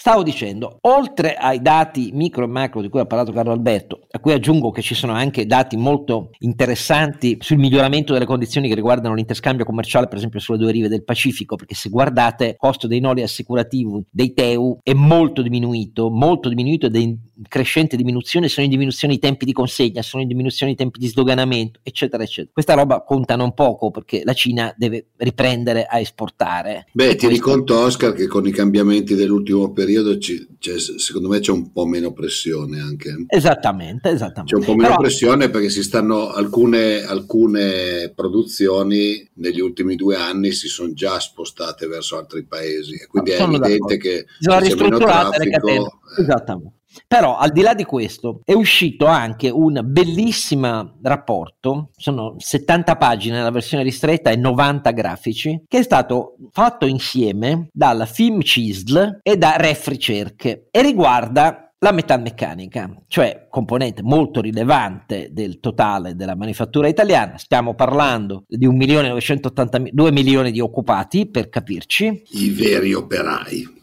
Stavo dicendo, oltre ai dati micro e macro di cui ha parlato Carlo Alberto, a cui aggiungo che ci sono anche dati molto interessanti sul miglioramento delle condizioni che riguardano l'interscambio commerciale, per esempio sulle due rive del Pacifico, perché se guardate il costo dei noli assicurativi dei TEU è molto diminuito, molto diminuito ed è in crescente diminuzione, sono in diminuzione i tempi di consegna, sono in diminuzione i tempi di sdoganamento, eccetera, eccetera. Questa roba conta non poco perché la Cina deve riprendere a esportare. Beh, tieni conto Oscar che con i cambiamenti dell'ultimo periodo periodo ci, cioè, secondo me c'è un po' meno pressione anche. Esattamente, esattamente. C'è un po' meno Però... pressione perché si stanno alcune, alcune produzioni negli ultimi due anni si sono già spostate verso altri paesi e quindi è evidente che sono ristrutturate le catene. Eh. Esattamente. Però al di là di questo è uscito anche un bellissimo rapporto, sono 70 pagine nella versione ristretta e 90 grafici, che è stato fatto insieme dalla FIM CISL e da Ref Ricerche e riguarda la metalmeccanica, cioè componente molto rilevante del totale della manifattura italiana, stiamo parlando di 1 milione 980 2 milioni di occupati per capirci. I veri operai.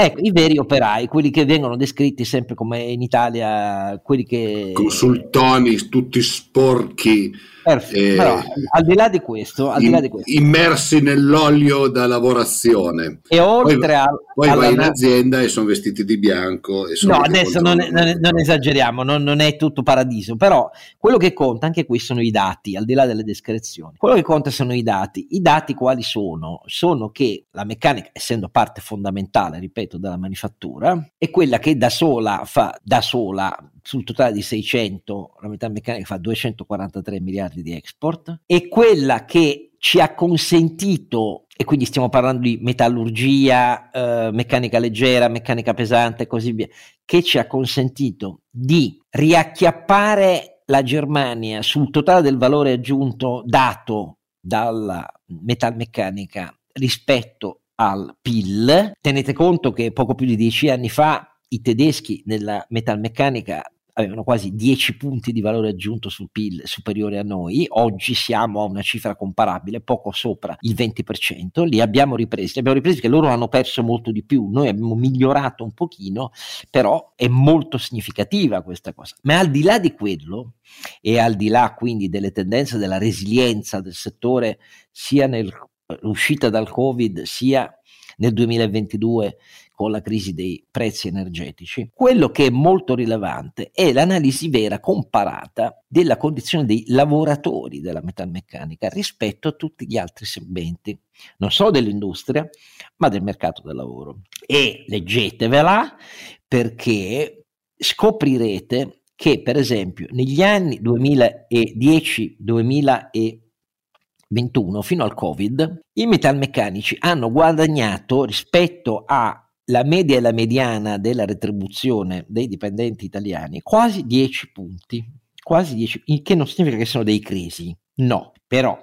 Ecco, i veri operai, quelli che vengono descritti sempre come in Italia, quelli che... Consultoni, tutti sporchi Perfetto. Eh, Però, al di là di questo, al in, di là di questo immersi nell'olio da lavorazione. E oltre poi, a, poi vai in azienda e sono vestiti di bianco. no, adesso non, non, non, esageriamo, non, non, è tutto paradiso, però quello che conta anche qui sono i dati, al di là delle descrizioni. Quello che conta sono i dati. I dati quali sono? Sono che la meccanica, essendo parte fondamentale, ripeto, della manifattura, è quella che da sola fa da sola sul totale di 600, la metà meccanica fa 243 miliardi di export, e quella che ci ha consentito, e quindi stiamo parlando di metallurgia, eh, meccanica leggera, meccanica pesante e così via, che ci ha consentito di riacchiappare la Germania sul totale del valore aggiunto dato dalla metalmeccanica rispetto al PIL. Tenete conto che poco più di dieci anni fa i tedeschi nella metalmeccanica avevano quasi 10 punti di valore aggiunto sul PIL superiore a noi, oggi siamo a una cifra comparabile, poco sopra il 20%, li abbiamo ripresi, li abbiamo ripresi perché loro hanno perso molto di più, noi abbiamo migliorato un pochino, però è molto significativa questa cosa. Ma al di là di quello e al di là quindi delle tendenze della resilienza del settore sia nell'uscita dal Covid sia nel 2022 con la crisi dei prezzi energetici, quello che è molto rilevante è l'analisi vera comparata della condizione dei lavoratori della metalmeccanica rispetto a tutti gli altri segmenti, non solo dell'industria, ma del mercato del lavoro. E leggetevela perché scoprirete che per esempio negli anni 2010-2020 21 fino al Covid, i metalmeccanici hanno guadagnato rispetto a la media e la mediana della retribuzione dei dipendenti italiani quasi 10 punti, quasi 10, il che non significa che sono dei crisi, no, però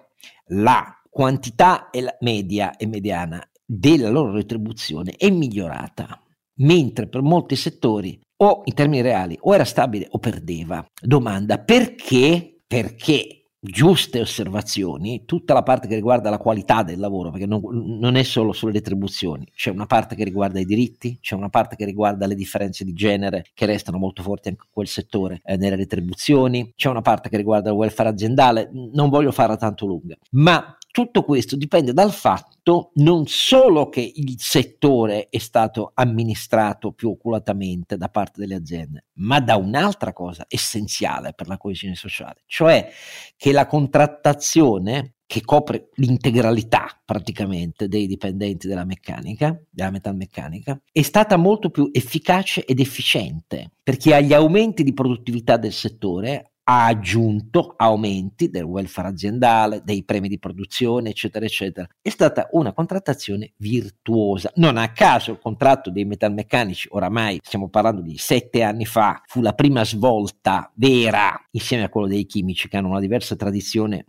la quantità e la media e mediana della loro retribuzione è migliorata, mentre per molti settori o in termini reali o era stabile o perdeva. Domanda perché? Perché giuste osservazioni, tutta la parte che riguarda la qualità del lavoro, perché non, non, è solo sulle retribuzioni, c'è una parte che riguarda i diritti, c'è una parte che riguarda le differenze di genere che restano molto forti anche in quel settore eh, nelle retribuzioni, c'è una parte che riguarda il welfare aziendale, non voglio farla tanto lunga, ma tutto questo dipende dal fatto non solo che il settore è stato amministrato più oculatamente da parte delle aziende, ma da un'altra cosa essenziale per la coesione sociale, cioè che la contrattazione che copre l'integralità praticamente dei dipendenti della meccanica, della metalmeccanica, è stata molto più efficace ed efficiente, perché agli aumenti di produttività del settore ha aggiunto aumenti del welfare aziendale, dei premi di produzione, eccetera, eccetera. È stata una contrattazione virtuosa. Non a caso il contratto dei metalmeccanici, oramai stiamo parlando di sette anni fa, fu la prima svolta vera insieme a quello dei chimici che hanno una diversa tradizione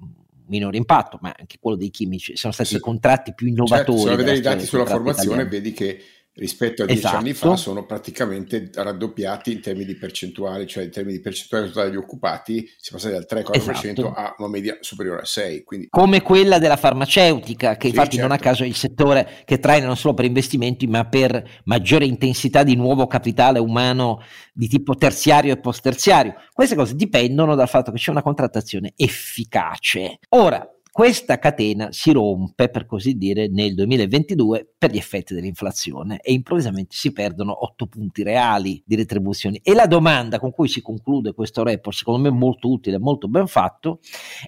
minore impatto, ma anche quello dei chimici sono stati sì. i contratti più innovatori. Certo, se vedere i dati sulla formazione, italiani. vedi che rispetto a dieci esatto. anni fa sono praticamente raddoppiati in termini di percentuali, cioè in termini di percentuale totale degli occupati si è passati dal 3-4% esatto. a una media superiore a 6%. Quindi... Come quella della farmaceutica, che sì, infatti certo. non a certo. caso è il settore che trae non solo per investimenti, ma per maggiore intensità di nuovo capitale umano di tipo terziario e post-terziario. Queste cose dipendono dal fatto che c'è una contrattazione efficace. Ora, questa catena si rompe, per così dire, nel 2022 per gli effetti dell'inflazione e improvvisamente si perdono 8 punti reali di retribuzioni. E la domanda con cui si conclude questo report, secondo me molto utile, molto ben fatto,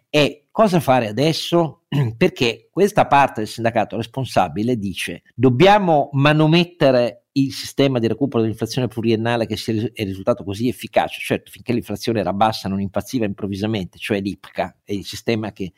è cosa fare adesso? [CLEARS THROAT] Perché questa parte del sindacato responsabile dice dobbiamo manomettere il sistema di recupero dell'inflazione pluriennale che è risultato così efficace, certo finché l'inflazione era bassa non impazziva improvvisamente, cioè l'IPCA è il sistema che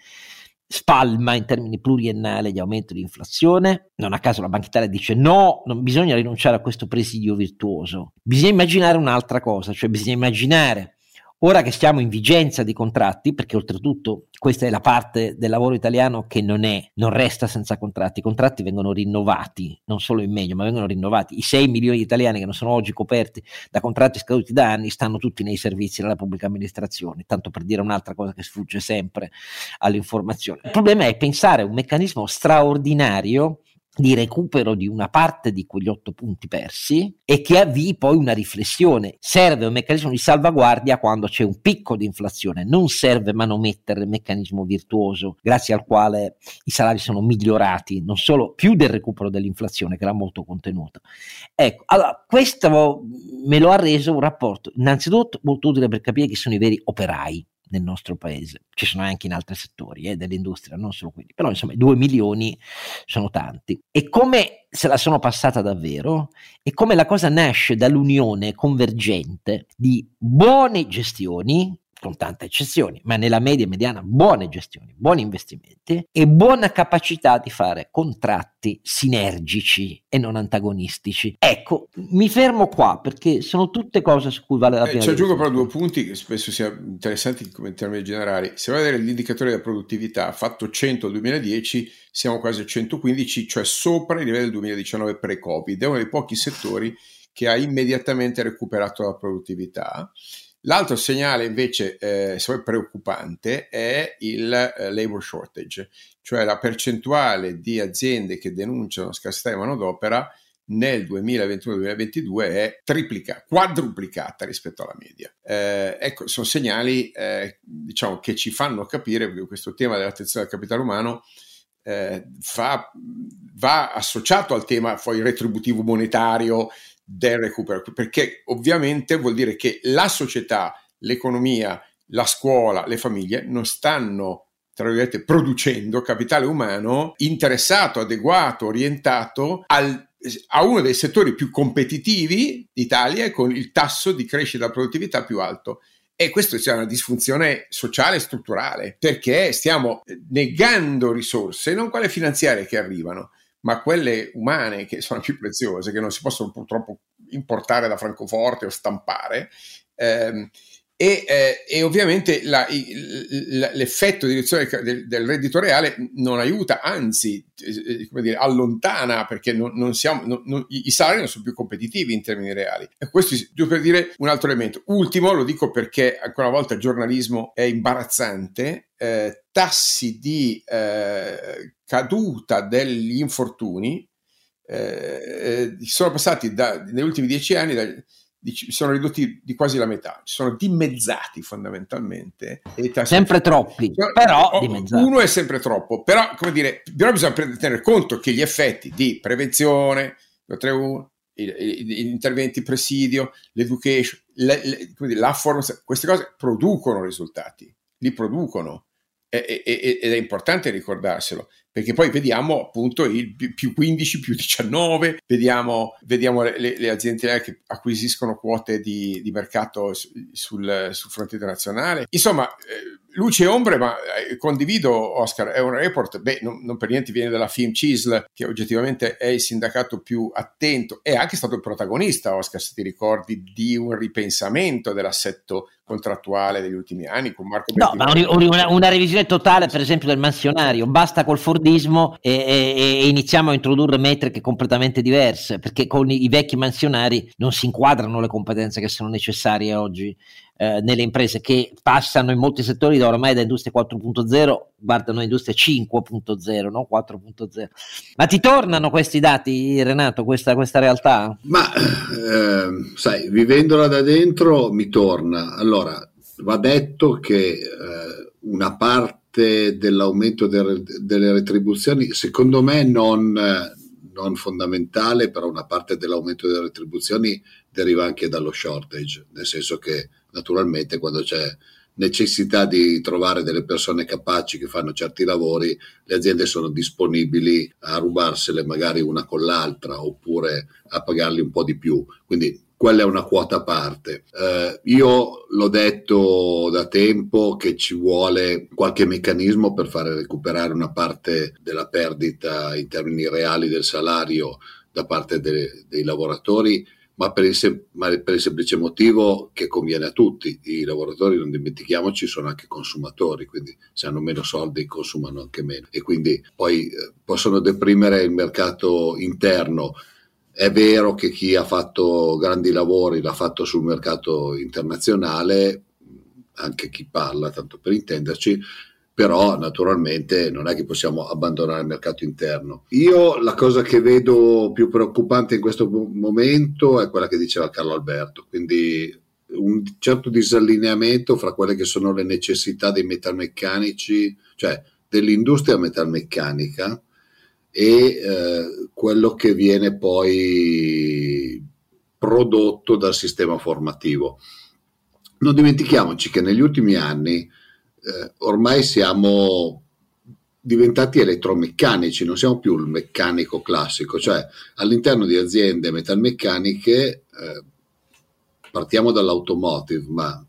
spalma in termini pluriennali gli aumenti di inflazione. Non a caso la Banca Italia dice no, non bisogna rinunciare a questo presidio virtuoso. Bisogna immaginare un'altra cosa, cioè bisogna immaginare Ora che stiamo in vigenza di contratti, perché oltretutto questa è la parte del lavoro italiano che non è, non resta senza contratti, i contratti vengono rinnovati, non solo in meglio, ma vengono rinnovati. I 6 milioni di italiani che non sono oggi coperti da contratti scaduti da anni stanno tutti nei servizi della pubblica amministrazione, tanto per dire un'altra cosa che sfugge sempre all'informazione. Il problema è pensare a un meccanismo straordinario di recupero di una parte di quegli otto punti persi e che avvii poi una riflessione. Serve un meccanismo di salvaguardia quando c'è un picco di inflazione, non serve manomettere il meccanismo virtuoso grazie al quale i salari sono migliorati, non solo più del recupero dell'inflazione che era molto contenuta. Ecco, allora questo me lo ha reso un rapporto innanzitutto molto utile per capire chi sono i veri operai nel nostro paese. Ci sono anche in altri settori eh, dell'industria, non solo quelli, però insomma 2 milioni sono tanti. E come se la sono passata davvero e come la cosa nasce dall'unione convergente di buone gestioni con tante eccezioni, ma nella media e mediana buone gestioni, buoni investimenti e buona capacità di fare contratti sinergici e non antagonistici. Ecco, mi fermo qua perché sono tutte cose su cui vale la eh, pena. Eh, ci aggiungo però due punti che spesso siano interessanti come in termini generali. Se vai a vedere l'indicatore della produttività fatto 100 al 2010, siamo quasi a 115, cioè sopra i livelli del 2019 pre-Covid. È uno dei pochi settori che ha immediatamente recuperato la produttività. L'altro segnale invece eh, preoccupante è il eh, labor shortage, cioè la percentuale di aziende che denunciano scarsità di manodopera nel 2021-2022 è triplicata, quadruplicata rispetto alla media. Eh, ecco, sono segnali eh, diciamo, che ci fanno capire che questo tema dell'attenzione al capitale umano eh, fa, va associato al tema poi retributivo monetario del recupero, perché ovviamente vuol dire che la società, l'economia, la scuola, le famiglie non stanno tra virgolette, producendo capitale umano interessato, adeguato, orientato al, a uno dei settori più competitivi d'Italia con il tasso di crescita della produttività più alto. E questo è una disfunzione sociale e strutturale, perché stiamo negando risorse, non quelle finanziarie che arrivano, ma quelle umane che sono più preziose, che non si possono purtroppo importare da Francoforte o stampare. Ehm, e, eh, e, ovviamente la, il, l'effetto di riduzione del, del, reddito reale non aiuta, anzi eh, come dire, allontana perché non, non siamo, non, non, i salari non sono più competitivi in termini reali. E questo per dire un altro elemento. Ultimo, lo dico perché ancora una volta il giornalismo è imbarazzante, eh, tassi di eh, caduta degli infortuni eh, eh sono passati da, negli ultimi dieci anni da, di, sono ridotti di quasi la metà, sono dimezzati fondamentalmente. sempre troppi, sono, però oh, dimezzati. Uno è sempre troppo, però, come dire, però bisogna tenere conto che gli effetti di prevenzione, 3.1, gli interventi presidio, l'education, le, le, dire, la formazione, queste cose producono risultati, li producono ed è importante ricordarselo perché poi vediamo appunto il più 15, più 19, vediamo, vediamo le, le, aziende che acquisiscono quote di, di mercato sul, sul, fronte internazionale. Insomma, eh, luce e ombre, ma eh, condivido Oscar, è un report, beh, non, non per niente viene dalla Film CISL, che oggettivamente è il sindacato più attento, è anche stato il protagonista, Oscar, se ti ricordi, di un ripensamento dell'assetto contrattuale degli ultimi anni con Marco No, ma una, una, revisione totale, per esempio, del mansionario, basta col Fordismo e, e, e, iniziamo a introdurre metriche completamente diverse, perché con i, i vecchi mansionari non si inquadrano le competenze che sono necessarie oggi eh, nelle imprese che passano in molti settori da ormai da industria 4.0 guardano industria 5.0 no? 4.0 ma ti tornano questi dati Renato questa, questa realtà? ma eh, sai vivendola da dentro mi torna. Allora va detto che eh, una parte dell'aumento de- delle retribuzioni secondo me non non fondamentale, però una parte dell'aumento delle retribuzioni deriva anche dallo shortage, nel senso che naturalmente quando c'è necessità di trovare delle persone capaci che fanno certi lavori, le aziende sono disponibili a rubarsele magari una con l'altra oppure a pagarli un po' di più. Quindi quella è una quota a parte. Eh, io l'ho detto da tempo che ci vuole qualche meccanismo per fare recuperare una parte della perdita in termini reali del salario da parte de- dei lavoratori ma per, il ma per, il semplice motivo che conviene a tutti. I lavoratori, non dimentichiamoci, sono anche consumatori, quindi se hanno meno soldi consumano anche meno e quindi poi eh, possono deprimere il mercato interno. È vero che chi ha fatto grandi lavori l'ha fatto sul mercato internazionale, anche chi parla, tanto per intenderci, però naturalmente non è che possiamo abbandonare il mercato interno. Io la cosa che vedo più preoccupante in questo momento è quella che diceva Carlo Alberto, quindi un certo disallineamento fra quelle che sono le necessità dei metalmeccanici, cioè dell'industria metalmeccanica e eh, quello che viene poi prodotto dal sistema formativo. Non dimentichiamoci che negli ultimi anni eh, ormai siamo diventati elettromeccanici, non siamo più il meccanico classico, cioè all'interno di aziende metalmeccaniche eh, partiamo dall'automotive, ma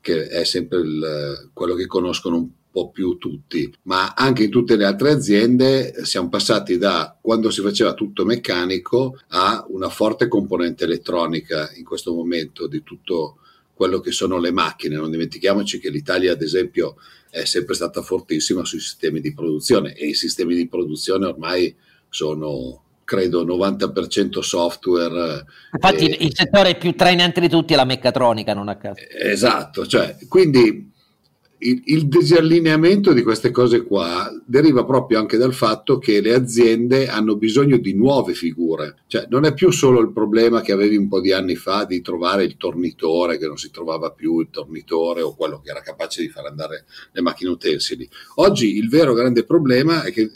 che è sempre il, quello che conoscono un po' più tutti, ma anche in tutte le altre aziende siamo passati da quando si faceva tutto meccanico a una forte componente elettronica in questo momento di tutto quello che sono le macchine. Non dimentichiamoci che l'Italia, ad esempio, è sempre stata fortissima sui sistemi di produzione e i sistemi di produzione ormai sono credo 90% software. Infatti e... il settore più trainante di tutti è la meccatronica, non a caso. Esatto, cioè, quindi il, il, disallineamento di queste cose qua deriva proprio anche dal fatto che le aziende hanno bisogno di nuove figure, cioè non è più solo il problema che avevi un po' di anni fa di trovare il tornitore che non si trovava più il tornitore o quello che era capace di far andare le macchine utensili. Oggi il vero grande problema è che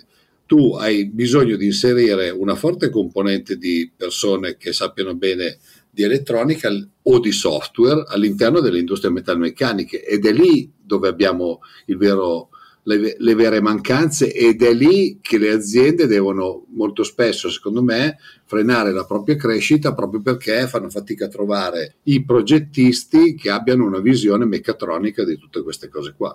tu hai bisogno di inserire una forte componente di persone che sappiano bene di elettronica o di software all'interno delle industrie metalmeccaniche. Ed è lì dove abbiamo vero, le, le, vere mancanze ed è lì che le aziende devono molto spesso, secondo me, frenare la propria crescita proprio perché fanno fatica a trovare i progettisti che abbiano una visione meccatronica di tutte queste cose qua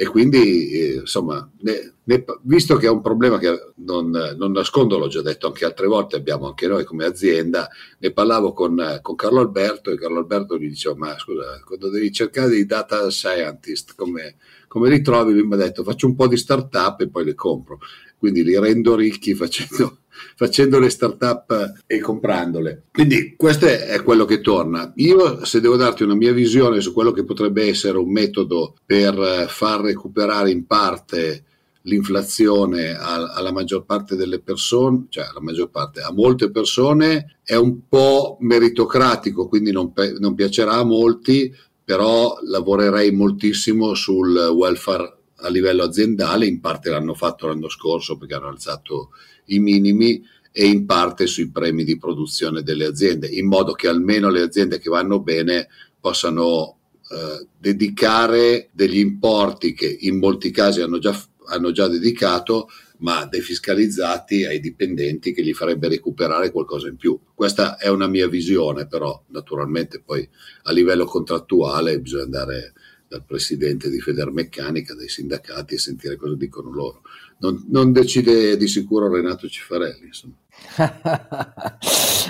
e quindi eh, insomma ne, ne, visto che è un problema che non, non, nascondo l'ho già detto anche altre volte abbiamo anche noi come azienda ne parlavo con, con Carlo Alberto e Carlo Alberto gli diceva ma scusa quando devi cercare dei data scientist come, come li trovi? Lui mi ha detto faccio un po' di startup e poi le compro. Quindi li rendo ricchi facendo facendo le start-up e comprandole. Quindi questo è quello che torna. Io se devo darti una mia visione su quello che potrebbe essere un metodo per far recuperare in parte l'inflazione alla maggior parte delle persone, cioè alla maggior parte, a molte persone è un po' meritocratico, quindi non, non piacerà a molti, però lavorerei moltissimo sul welfare a livello aziendale, in parte l'hanno fatto l'anno scorso perché hanno alzato i minimi e in parte sui premi di produzione delle aziende, in modo che almeno le aziende che vanno bene possano eh, dedicare degli importi che in molti casi hanno già, hanno già dedicato, ma defiscalizzati ai dipendenti che gli farebbe recuperare qualcosa in più. Questa è una mia visione, però naturalmente poi a livello contrattuale bisogna andare dal presidente di Federmeccanica, dai sindacati e sentire cosa dicono loro. Non, non decide di sicuro Renato Cifarelli. Insomma. [LAUGHS]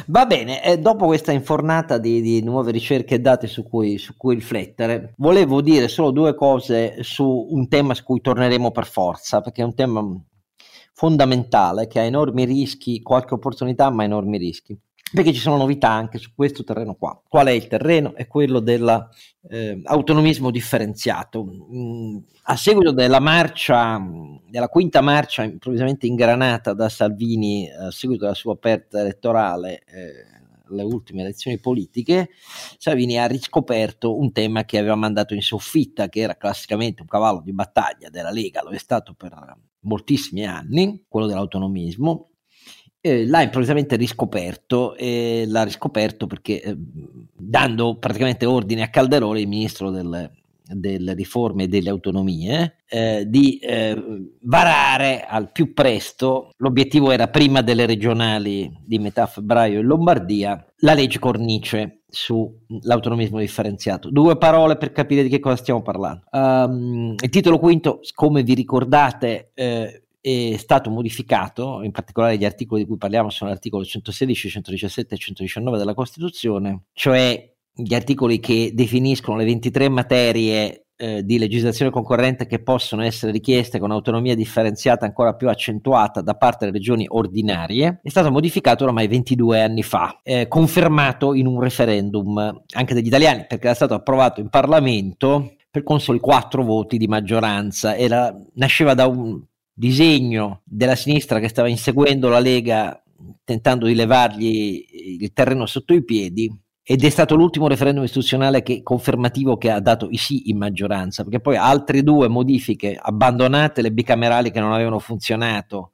Va bene, eh, dopo questa infornata di, di, nuove ricerche e dati su cui, su cui, riflettere, volevo dire solo due cose su un tema su cui torneremo per forza, perché è un tema fondamentale che ha enormi rischi, qualche opportunità ma enormi rischi perché ci sono novità anche su questo terreno qua. Qual è il terreno? È quello dell'autonomismo eh, differenziato. Mm, a seguito della marcia, della quinta marcia improvvisamente ingranata da Salvini eh, a seguito della sua aperta elettorale, eh, ultime elezioni politiche, Salvini ha riscoperto un tema che aveva mandato in soffitta, che era classicamente un cavallo di battaglia della Lega, lo è stato per moltissimi anni, quello dell'autonomismo, eh, l'ha improvvisamente riscoperto e l'ha riscoperto perché eh, dando praticamente ordine a Calderone, il ministro del, delle riforme e delle autonomie, eh, di eh, varare al più presto, l'obiettivo era prima delle regionali di metà febbraio in Lombardia, la legge cornice sull'autonomismo differenziato. Due parole per capire di che cosa stiamo parlando. Um, il titolo quinto, come vi ricordate, eh, è stato modificato, in particolare gli articoli di cui parliamo sono l'articolo 116, 117 e 119 della Costituzione, cioè gli articoli che definiscono le 23 materie eh, di legislazione concorrente che possono essere richieste con autonomia differenziata ancora più accentuata da parte delle regioni ordinarie, è stato modificato ormai 22 anni fa, eh, confermato in un referendum anche degli italiani perché era stato approvato in Parlamento per con soli quattro voti di maggioranza. Era, nasceva da un disegno della sinistra che stava inseguendo la Lega tentando di levargli il terreno sotto i piedi ed è stato l'ultimo referendum istituzionale che, confermativo che ha dato i sì in maggioranza, perché poi altre due modifiche abbandonate le bicamerali che non avevano funzionato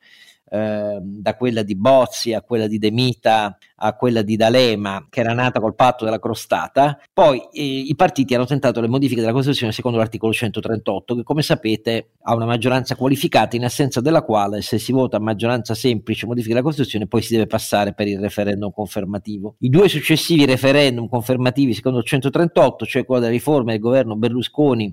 Ehm, da quella di Bozzi a quella di De Mita a quella di D'Alema, che era nata col patto della crostata. Poi eh, i partiti hanno tentato le modifiche della Costituzione secondo l'articolo 138, che come sapete ha una maggioranza qualificata, in assenza della quale se si vota a maggioranza semplice modifica della Costituzione, poi si deve passare per il referendum confermativo. I due successivi referendum confermativi secondo il 138, cioè quello della riforma del governo Berlusconi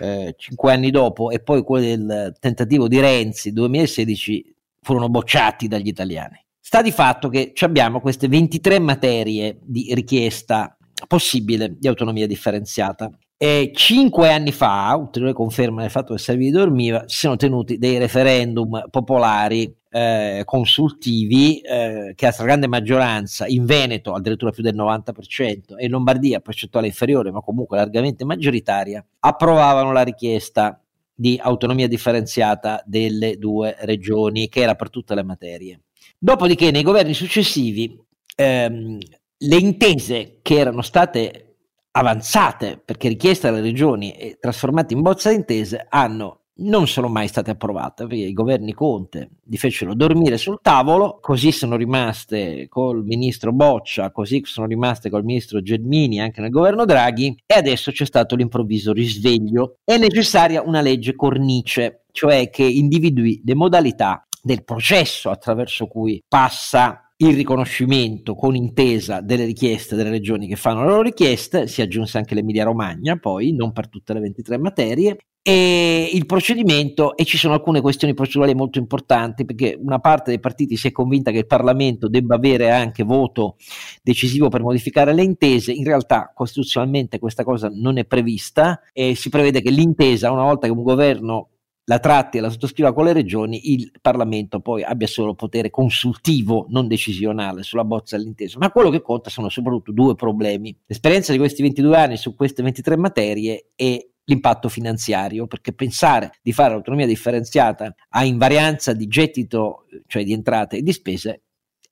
eh, cinque anni dopo e poi quello del tentativo di Renzi 2016 furono bocciati dagli italiani. Sta di fatto che abbiamo queste 23 materie di richiesta possibile di autonomia differenziata. E cinque anni fa, ulteriore conferma del fatto che Salvini dormiva, si sono tenuti dei referendum popolari eh, consultivi eh, che a stragrande maggioranza in Veneto addirittura più del 90% e in Lombardia percentuale inferiore ma comunque largamente maggioritaria approvavano la richiesta di autonomia differenziata delle due regioni, che era per tutte le materie. Dopodiché, nei governi successivi, ehm, le intese che erano state avanzate perché richieste alle regioni e trasformate in bozza di intese hanno non sono mai state approvate perché i governi Conte li fecero dormire sul tavolo, così sono rimaste col ministro Boccia, così sono rimaste col ministro Gelmini anche nel governo Draghi e adesso c'è stato l'improvviso risveglio. È necessaria una legge cornice, cioè che individui le modalità del processo attraverso cui passa il riconoscimento con intesa delle richieste delle regioni che fanno le loro richieste, si aggiunse anche l'Emilia Romagna, poi non per tutte le 23 materie, e il procedimento, e ci sono alcune questioni procedurali molto importanti, perché una parte dei partiti si è convinta che il Parlamento debba avere anche voto decisivo per modificare le intese, in realtà costituzionalmente questa cosa non è prevista e si prevede che l'intesa, una volta che un governo la tratti e la sottoscriva con le regioni, il Parlamento poi abbia solo potere consultivo, non decisionale, sulla bozza dell'intesa. Ma quello che conta sono soprattutto due problemi. L'esperienza di questi 22 anni su queste 23 materie e l'impatto finanziario, perché pensare di fare l'autonomia differenziata a invarianza di gettito, cioè di entrate e di spese,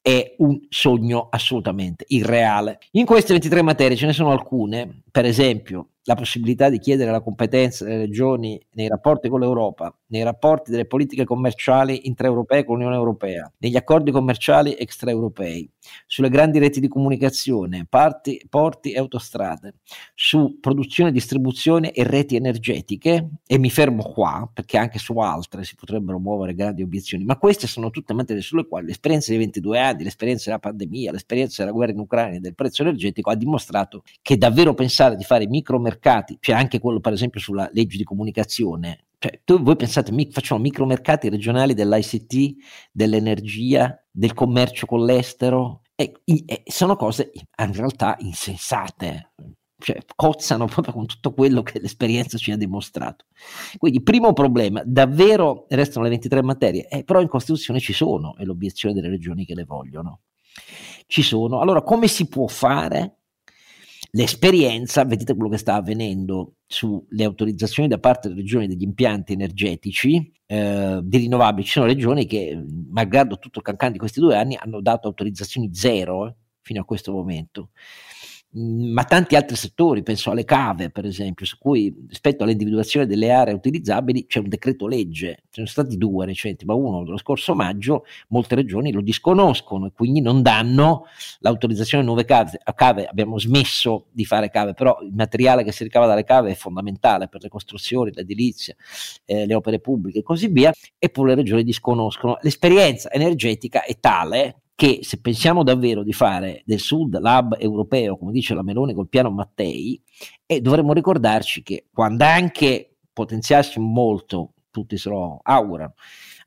è un sogno assolutamente irreale. In queste 23 materie ce ne sono alcune, per esempio la possibilità di chiedere la competenza delle regioni nei rapporti con l'Europa, nei rapporti delle politiche commerciali intraeuropee con l'Unione Europea, negli accordi commerciali extraeuropei, sulle grandi reti di comunicazione, parti, porti e autostrade, su produzione, distribuzione e reti energetiche, e mi fermo qua perché anche su altre si potrebbero muovere grandi obiezioni, ma queste sono tutte materie sulle quali l'esperienza dei 22 anni, l'esperienza della pandemia, l'esperienza della guerra in Ucraina e del prezzo energetico ha dimostrato che davvero pensare di fare micromercati micromercati, c'è anche quello per esempio sulla legge di comunicazione. Cioè, tu, voi pensate, mi, facciamo micromercati regionali dell'ICT, dell'energia, del commercio con l'estero, e, e sono cose in realtà insensate cioè cozzano proprio con tutto quello che l'esperienza ci ha dimostrato. Quindi, primo problema, davvero restano le 23 materie, eh, però in Costituzione ci sono, è l'obiezione delle regioni che le vogliono. Ci sono. Allora, come si può fare? L'esperienza, vedete quello che sta avvenendo sulle autorizzazioni da parte delle regioni degli impianti energetici eh, di rinnovabili. Ci sono regioni che, malgrado tutto il cancan di questi due anni, hanno dato autorizzazioni zero eh, fino a questo momento. Mhmm, ma tanti altri settori, penso alle cave per esempio, su cui rispetto all'individuazione delle aree utilizzabili c'è un decreto legge, ce ne sono stati due recenti, ma uno lo scorso maggio, molte regioni lo disconoscono e quindi non danno l'autorizzazione a nuove cave. A cave abbiamo smesso di fare cave, però il materiale che si ricava dalle cave è fondamentale per le costruzioni, l'edilizia, eh, le opere pubbliche e così via, eppure le regioni disconoscono. L'esperienza energetica è tale che se pensiamo davvero di fare del Sud l'hub europeo, come dice la Meloni col piano Mattei, e dovremmo ricordarci che quando anche potenziassimo molto, tutti se lo augurano,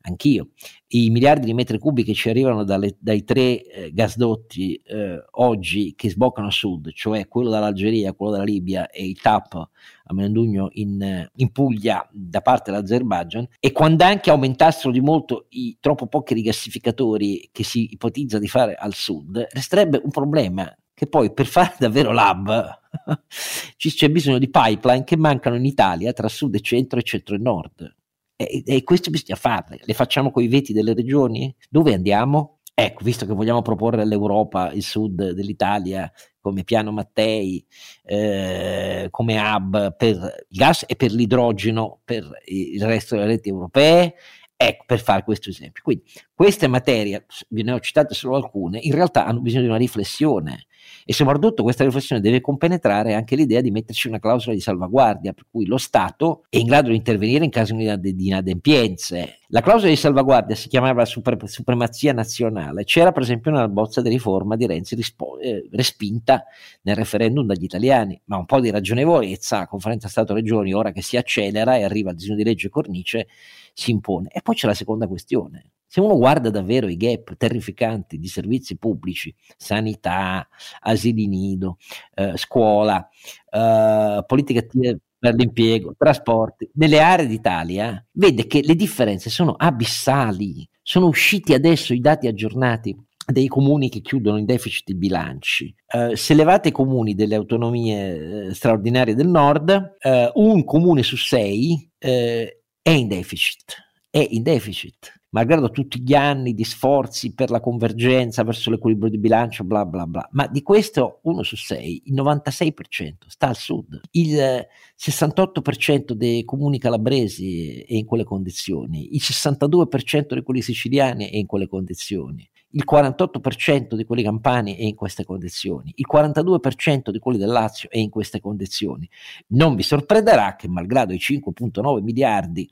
anch'io, i miliardi di metri cubi che ci arrivano dalle, dai tre eh, gasdotti eh, oggi che sboccano a sud, cioè quello dall'Algeria, quello dalla Libia e il TAP a Melendugno in, in Puglia da parte dell'Azerbaijan, e quando anche aumentassero di molto i troppo pochi rigassificatori che si ipotizza di fare al sud, resterebbe un problema che poi per fare davvero [LAUGHS] ci c'è bisogno di pipeline che mancano in Italia tra sud e centro e centro e nord. E, e questo bisogna farle. Le facciamo con i veti delle regioni? Dove andiamo? Ecco, visto che vogliamo proporre all'Europa il sud dell'Italia come piano Mattei, eh, come hub per il gas e per l'idrogeno per il resto delle reti europee, ecco, per fare questo esempio. Quindi queste materie, ve ne ho citate solo alcune, in realtà hanno bisogno di una riflessione e soprattutto questa riflessione deve compenetrare anche l'idea di metterci una clausola di salvaguardia, per cui lo Stato è in grado di intervenire in caso di inadempienze. La clausola di salvaguardia si chiamava super, supremazia nazionale, c'era per esempio nella bozza di riforma di Renzi rispo, eh, respinta nel referendum dagli italiani, ma un po' di ragionevolezza, conferenza Stato-Regioni, ora che si accelera e arriva il disegno di legge cornice, si impone. E poi c'è la seconda questione, se uno guarda davvero i gap terrificanti di servizi pubblici, sanità, asili nido, eh, scuola, eh, politiche attive per l'impiego, trasporti, nelle aree d'Italia, vede che le differenze sono abissali. Sono usciti adesso i dati aggiornati dei comuni che chiudono in deficit i bilanci. Uh, se levate i comuni delle autonomie uh, straordinarie del nord, uh, un comune su sei è in deficit. È in deficit malgrado tutti gli anni di sforzi per la convergenza verso l'equilibrio di bilancio, bla bla bla, ma di questo uno su sei, il 96% sta al sud, il 68% dei comuni calabresi è in quelle condizioni, il 62% di quelli siciliani è in quelle condizioni, il 48% di quelli campani è in queste condizioni, il 42% di quelli del Lazio è in queste condizioni. Non vi sorprenderà che malgrado i 5.9 miliardi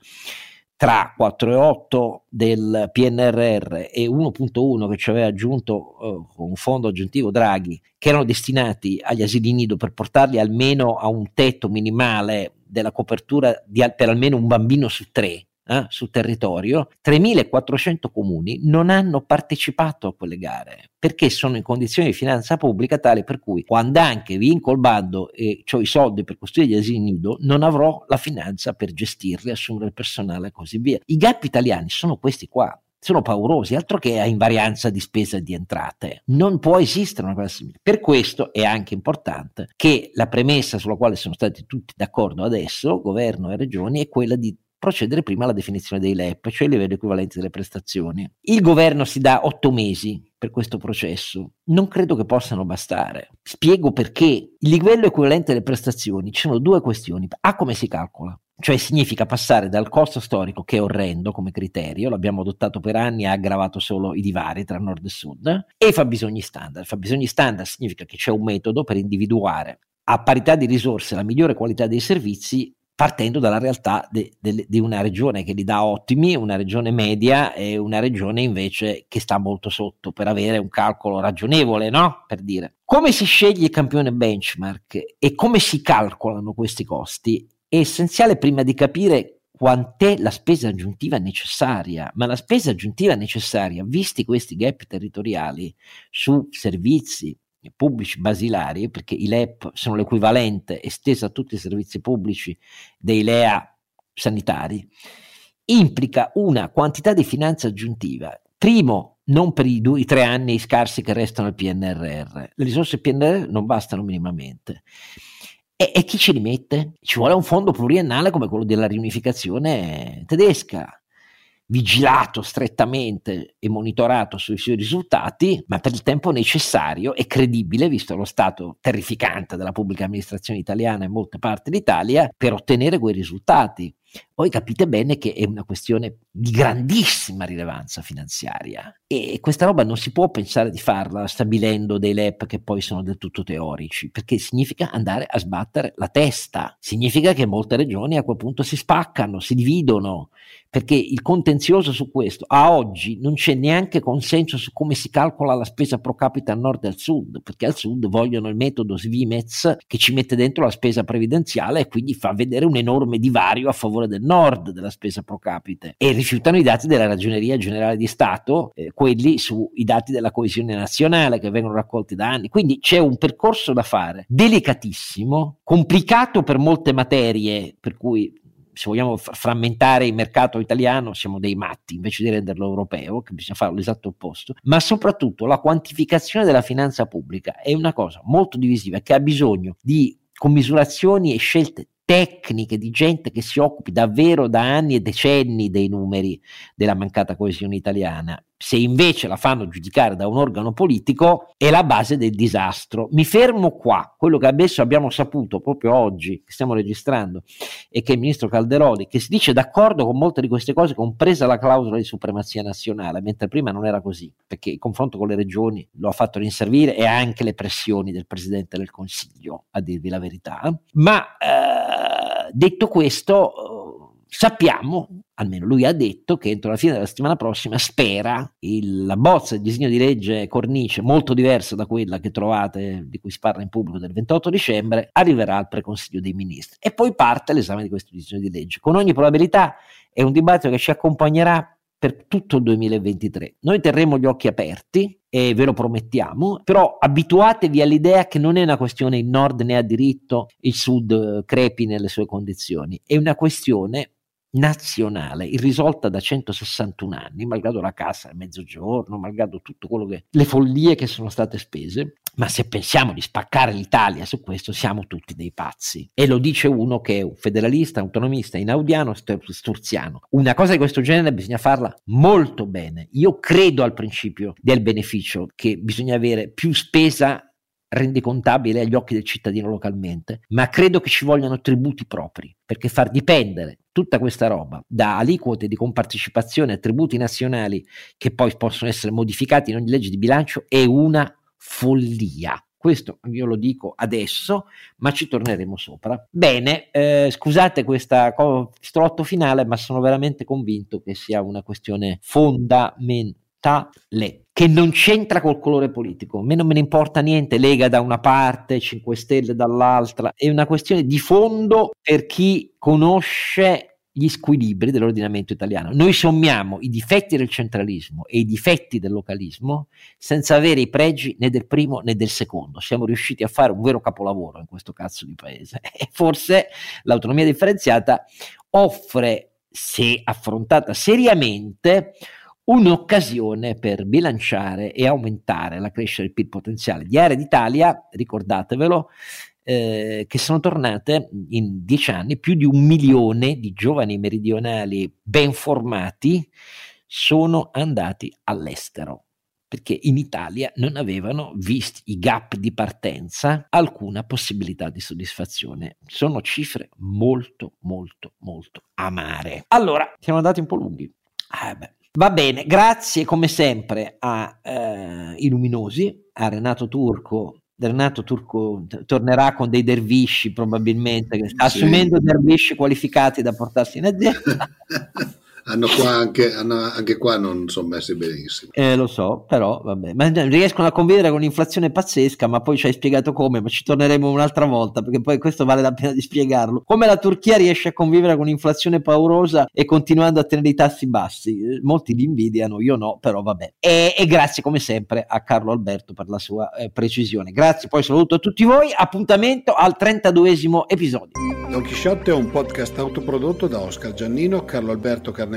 tra 4,8 del PNRR e 1,1 che ci aveva aggiunto eh, un fondo aggiuntivo Draghi, che erano destinati agli asili nido per portarli almeno a un tetto minimale della copertura di, per almeno un bambino su tre, eh, sul territorio, 3.400 comuni non hanno partecipato a quelle gare perché sono in condizioni di finanza pubblica tale per cui quando anche vinco il bando e ho i soldi per costruire gli asili nido non avrò la finanza per gestirli, assumere il personale e così via. I gap italiani sono questi qua sono paurosi, altro che a invarianza di spesa e di entrate. Non può esistere una cosa simile. Per questo è anche importante che la premessa sulla quale sono stati tutti d'accordo adesso, governo e regioni, è quella di procedere prima alla definizione dei LEP, cioè il livello equivalente delle prestazioni. Il governo si dà otto mesi per questo processo. Non credo che possano bastare. Spiego perché. Il livello equivalente delle prestazioni, ci sono due questioni. A come si calcola? Cioè significa passare dal costo storico, che è orrendo come criterio, l'abbiamo adottato per anni e ha aggravato solo i divari tra nord e sud, e fabbisogni standard. Fabbisogni standard significa che c'è un metodo per individuare a parità di risorse la migliore qualità dei servizi partendo dalla realtà di una regione che li dà ottimi, una regione media e una regione invece che sta molto sotto per avere un calcolo ragionevole, no? Per dire. Come si sceglie il campione benchmark e come si calcolano questi costi? È essenziale prima di capire quant'è la spesa aggiuntiva necessaria, ma la spesa aggiuntiva necessaria, visti questi gap territoriali su servizi, pubblici basilari, perché i LEP sono l'equivalente esteso a tutti i servizi pubblici dei LEA sanitari, implica una quantità di finanza aggiuntiva. Primo, non per i, due, i tre anni scarsi che restano al PNRR. Le risorse PNRR non bastano minimamente. E, e chi ce li mette? Ci vuole un fondo pluriennale come quello della riunificazione tedesca vigilato strettamente e monitorato sui suoi risultati, ma per il tempo necessario e credibile, visto lo stato terrificante della pubblica amministrazione italiana in molte parti d'Italia, per ottenere quei risultati. Poi capite bene che è una questione di grandissima rilevanza finanziaria e questa roba non si può pensare di farla stabilendo dei LEP che poi sono del tutto teorici, perché significa andare a sbattere la testa, significa che molte regioni a quel punto si spaccano, si dividono, perché il contenzioso su questo a oggi non c'è neanche consenso su come si calcola la spesa pro capite al nord e al sud, perché al sud vogliono il metodo Svimez che ci mette dentro la spesa previdenziale e quindi fa vedere un enorme divario a favore del nord della spesa pro capite e rifiutano i dati della Ragioneria Generale di Stato, eh, quelli sui dati della coesione nazionale che vengono raccolti da anni. Quindi c'è un percorso da fare delicatissimo, complicato per molte materie, per cui se vogliamo frammentare il mercato italiano siamo dei matti invece di renderlo europeo, che bisogna fare l'esatto opposto, ma soprattutto la quantificazione della finanza pubblica è una cosa molto divisiva che ha bisogno di commisurazioni e scelte tecniche di gente che si occupi davvero da anni e decenni dei numeri della mancata coesione italiana. Se invece la fanno giudicare da un organo politico è la base del disastro. Mi fermo qua. Quello che adesso abbiamo saputo proprio oggi, che stiamo registrando, è che il ministro Calderoli, che si dice d'accordo con molte di queste cose, compresa la clausola di supremazia nazionale, mentre prima non era così, perché il confronto con le regioni lo ha fatto rinservire e anche le pressioni del Presidente del Consiglio, a dirvi la verità. Ma eh, detto questo, sappiamo, almeno lui ha detto, che entro la fine della settimana prossima spera il, la bozza di disegno di legge cornice, molto diversa da quella che trovate, di cui si parla in pubblico del 28 dicembre, arriverà al preconsiglio dei ministri. E poi parte l'esame di questo disegno di legge. Con ogni probabilità è un dibattito che ci accompagnerà per tutto il 2023. Noi terremo gli occhi aperti e ve lo promettiamo, però abituatevi all'idea che non è una questione il nord ne ha diritto, il sud eh, crepi nelle sue condizioni, è una questione nazionale, irrisolta da 161 anni, malgrado la cassa al mezzogiorno, malgrado tutto quello che le follie che sono state spese, ma se pensiamo di spaccare l'Italia su questo siamo tutti dei pazzi. E lo dice uno che è un federalista, autonomista, inaudiano, sturziano. Una cosa di questo genere bisogna farla molto bene. Io credo al principio del beneficio che bisogna avere più spesa rendicontabile agli occhi del cittadino localmente, ma credo che ci vogliano tributi propri, perché far dipendere tutta questa roba da aliquote di compartecipazione a tributi nazionali che poi possono essere modificati in ogni legge di bilancio è una follia. Questo io lo dico adesso, ma ci torneremo sopra. Bene, eh, scusate questa strotto finale, ma sono veramente convinto che sia una questione fondamentale che non c'entra col colore politico. A me non me ne importa niente, Lega da una parte, 5 Stelle dall'altra, è una questione di fondo per chi conosce gli squilibri dell'ordinamento italiano. Noi sommiamo i difetti del centralismo e i difetti del localismo senza avere i pregi né del primo né del secondo. Siamo riusciti a fare un vero capolavoro in questo cazzo di paese [LAUGHS] e forse l'autonomia differenziata offre, se affrontata seriamente, un'occasione per bilanciare e aumentare la crescita del PIL potenziale di aree d'Italia, ricordatevelo, eh, che sono tornate in dieci anni più di un milione di giovani meridionali ben formati sono andati all'estero perché in Italia non avevano, visti i gap di partenza, alcuna possibilità di soddisfazione. Sono cifre molto, molto, molto amare. Allora, siamo andati un po' lunghi. Ah, Va bene, grazie come sempre a eh, I Luminosi, a Renato Turco Renato Turco tornerà con dei dervisci probabilmente, sì. assumendo dervisci qualificati da portarsi in azienda. [LAUGHS] hanno qua anche, hanno, anche qua non sono messi benissimo. Eh, lo so, però vabbè, ma riescono a convivere con un'inflazione pazzesca, ma poi ci hai spiegato come, ma ci torneremo un'altra volta, perché poi questo vale la pena di spiegarlo. Come la Turchia riesce a convivere con un'inflazione paurosa e continuando a tenere i tassi bassi? Eh, molti li invidiano, io no, però vabbè. E, e grazie come sempre a Carlo Alberto per la sua eh, precisione. Grazie, poi saluto a tutti voi, appuntamento al 32esimo episodio. Don Chisciotte è un podcast autoprodotto da Oscar Giannino, Carlo Alberto Carnevale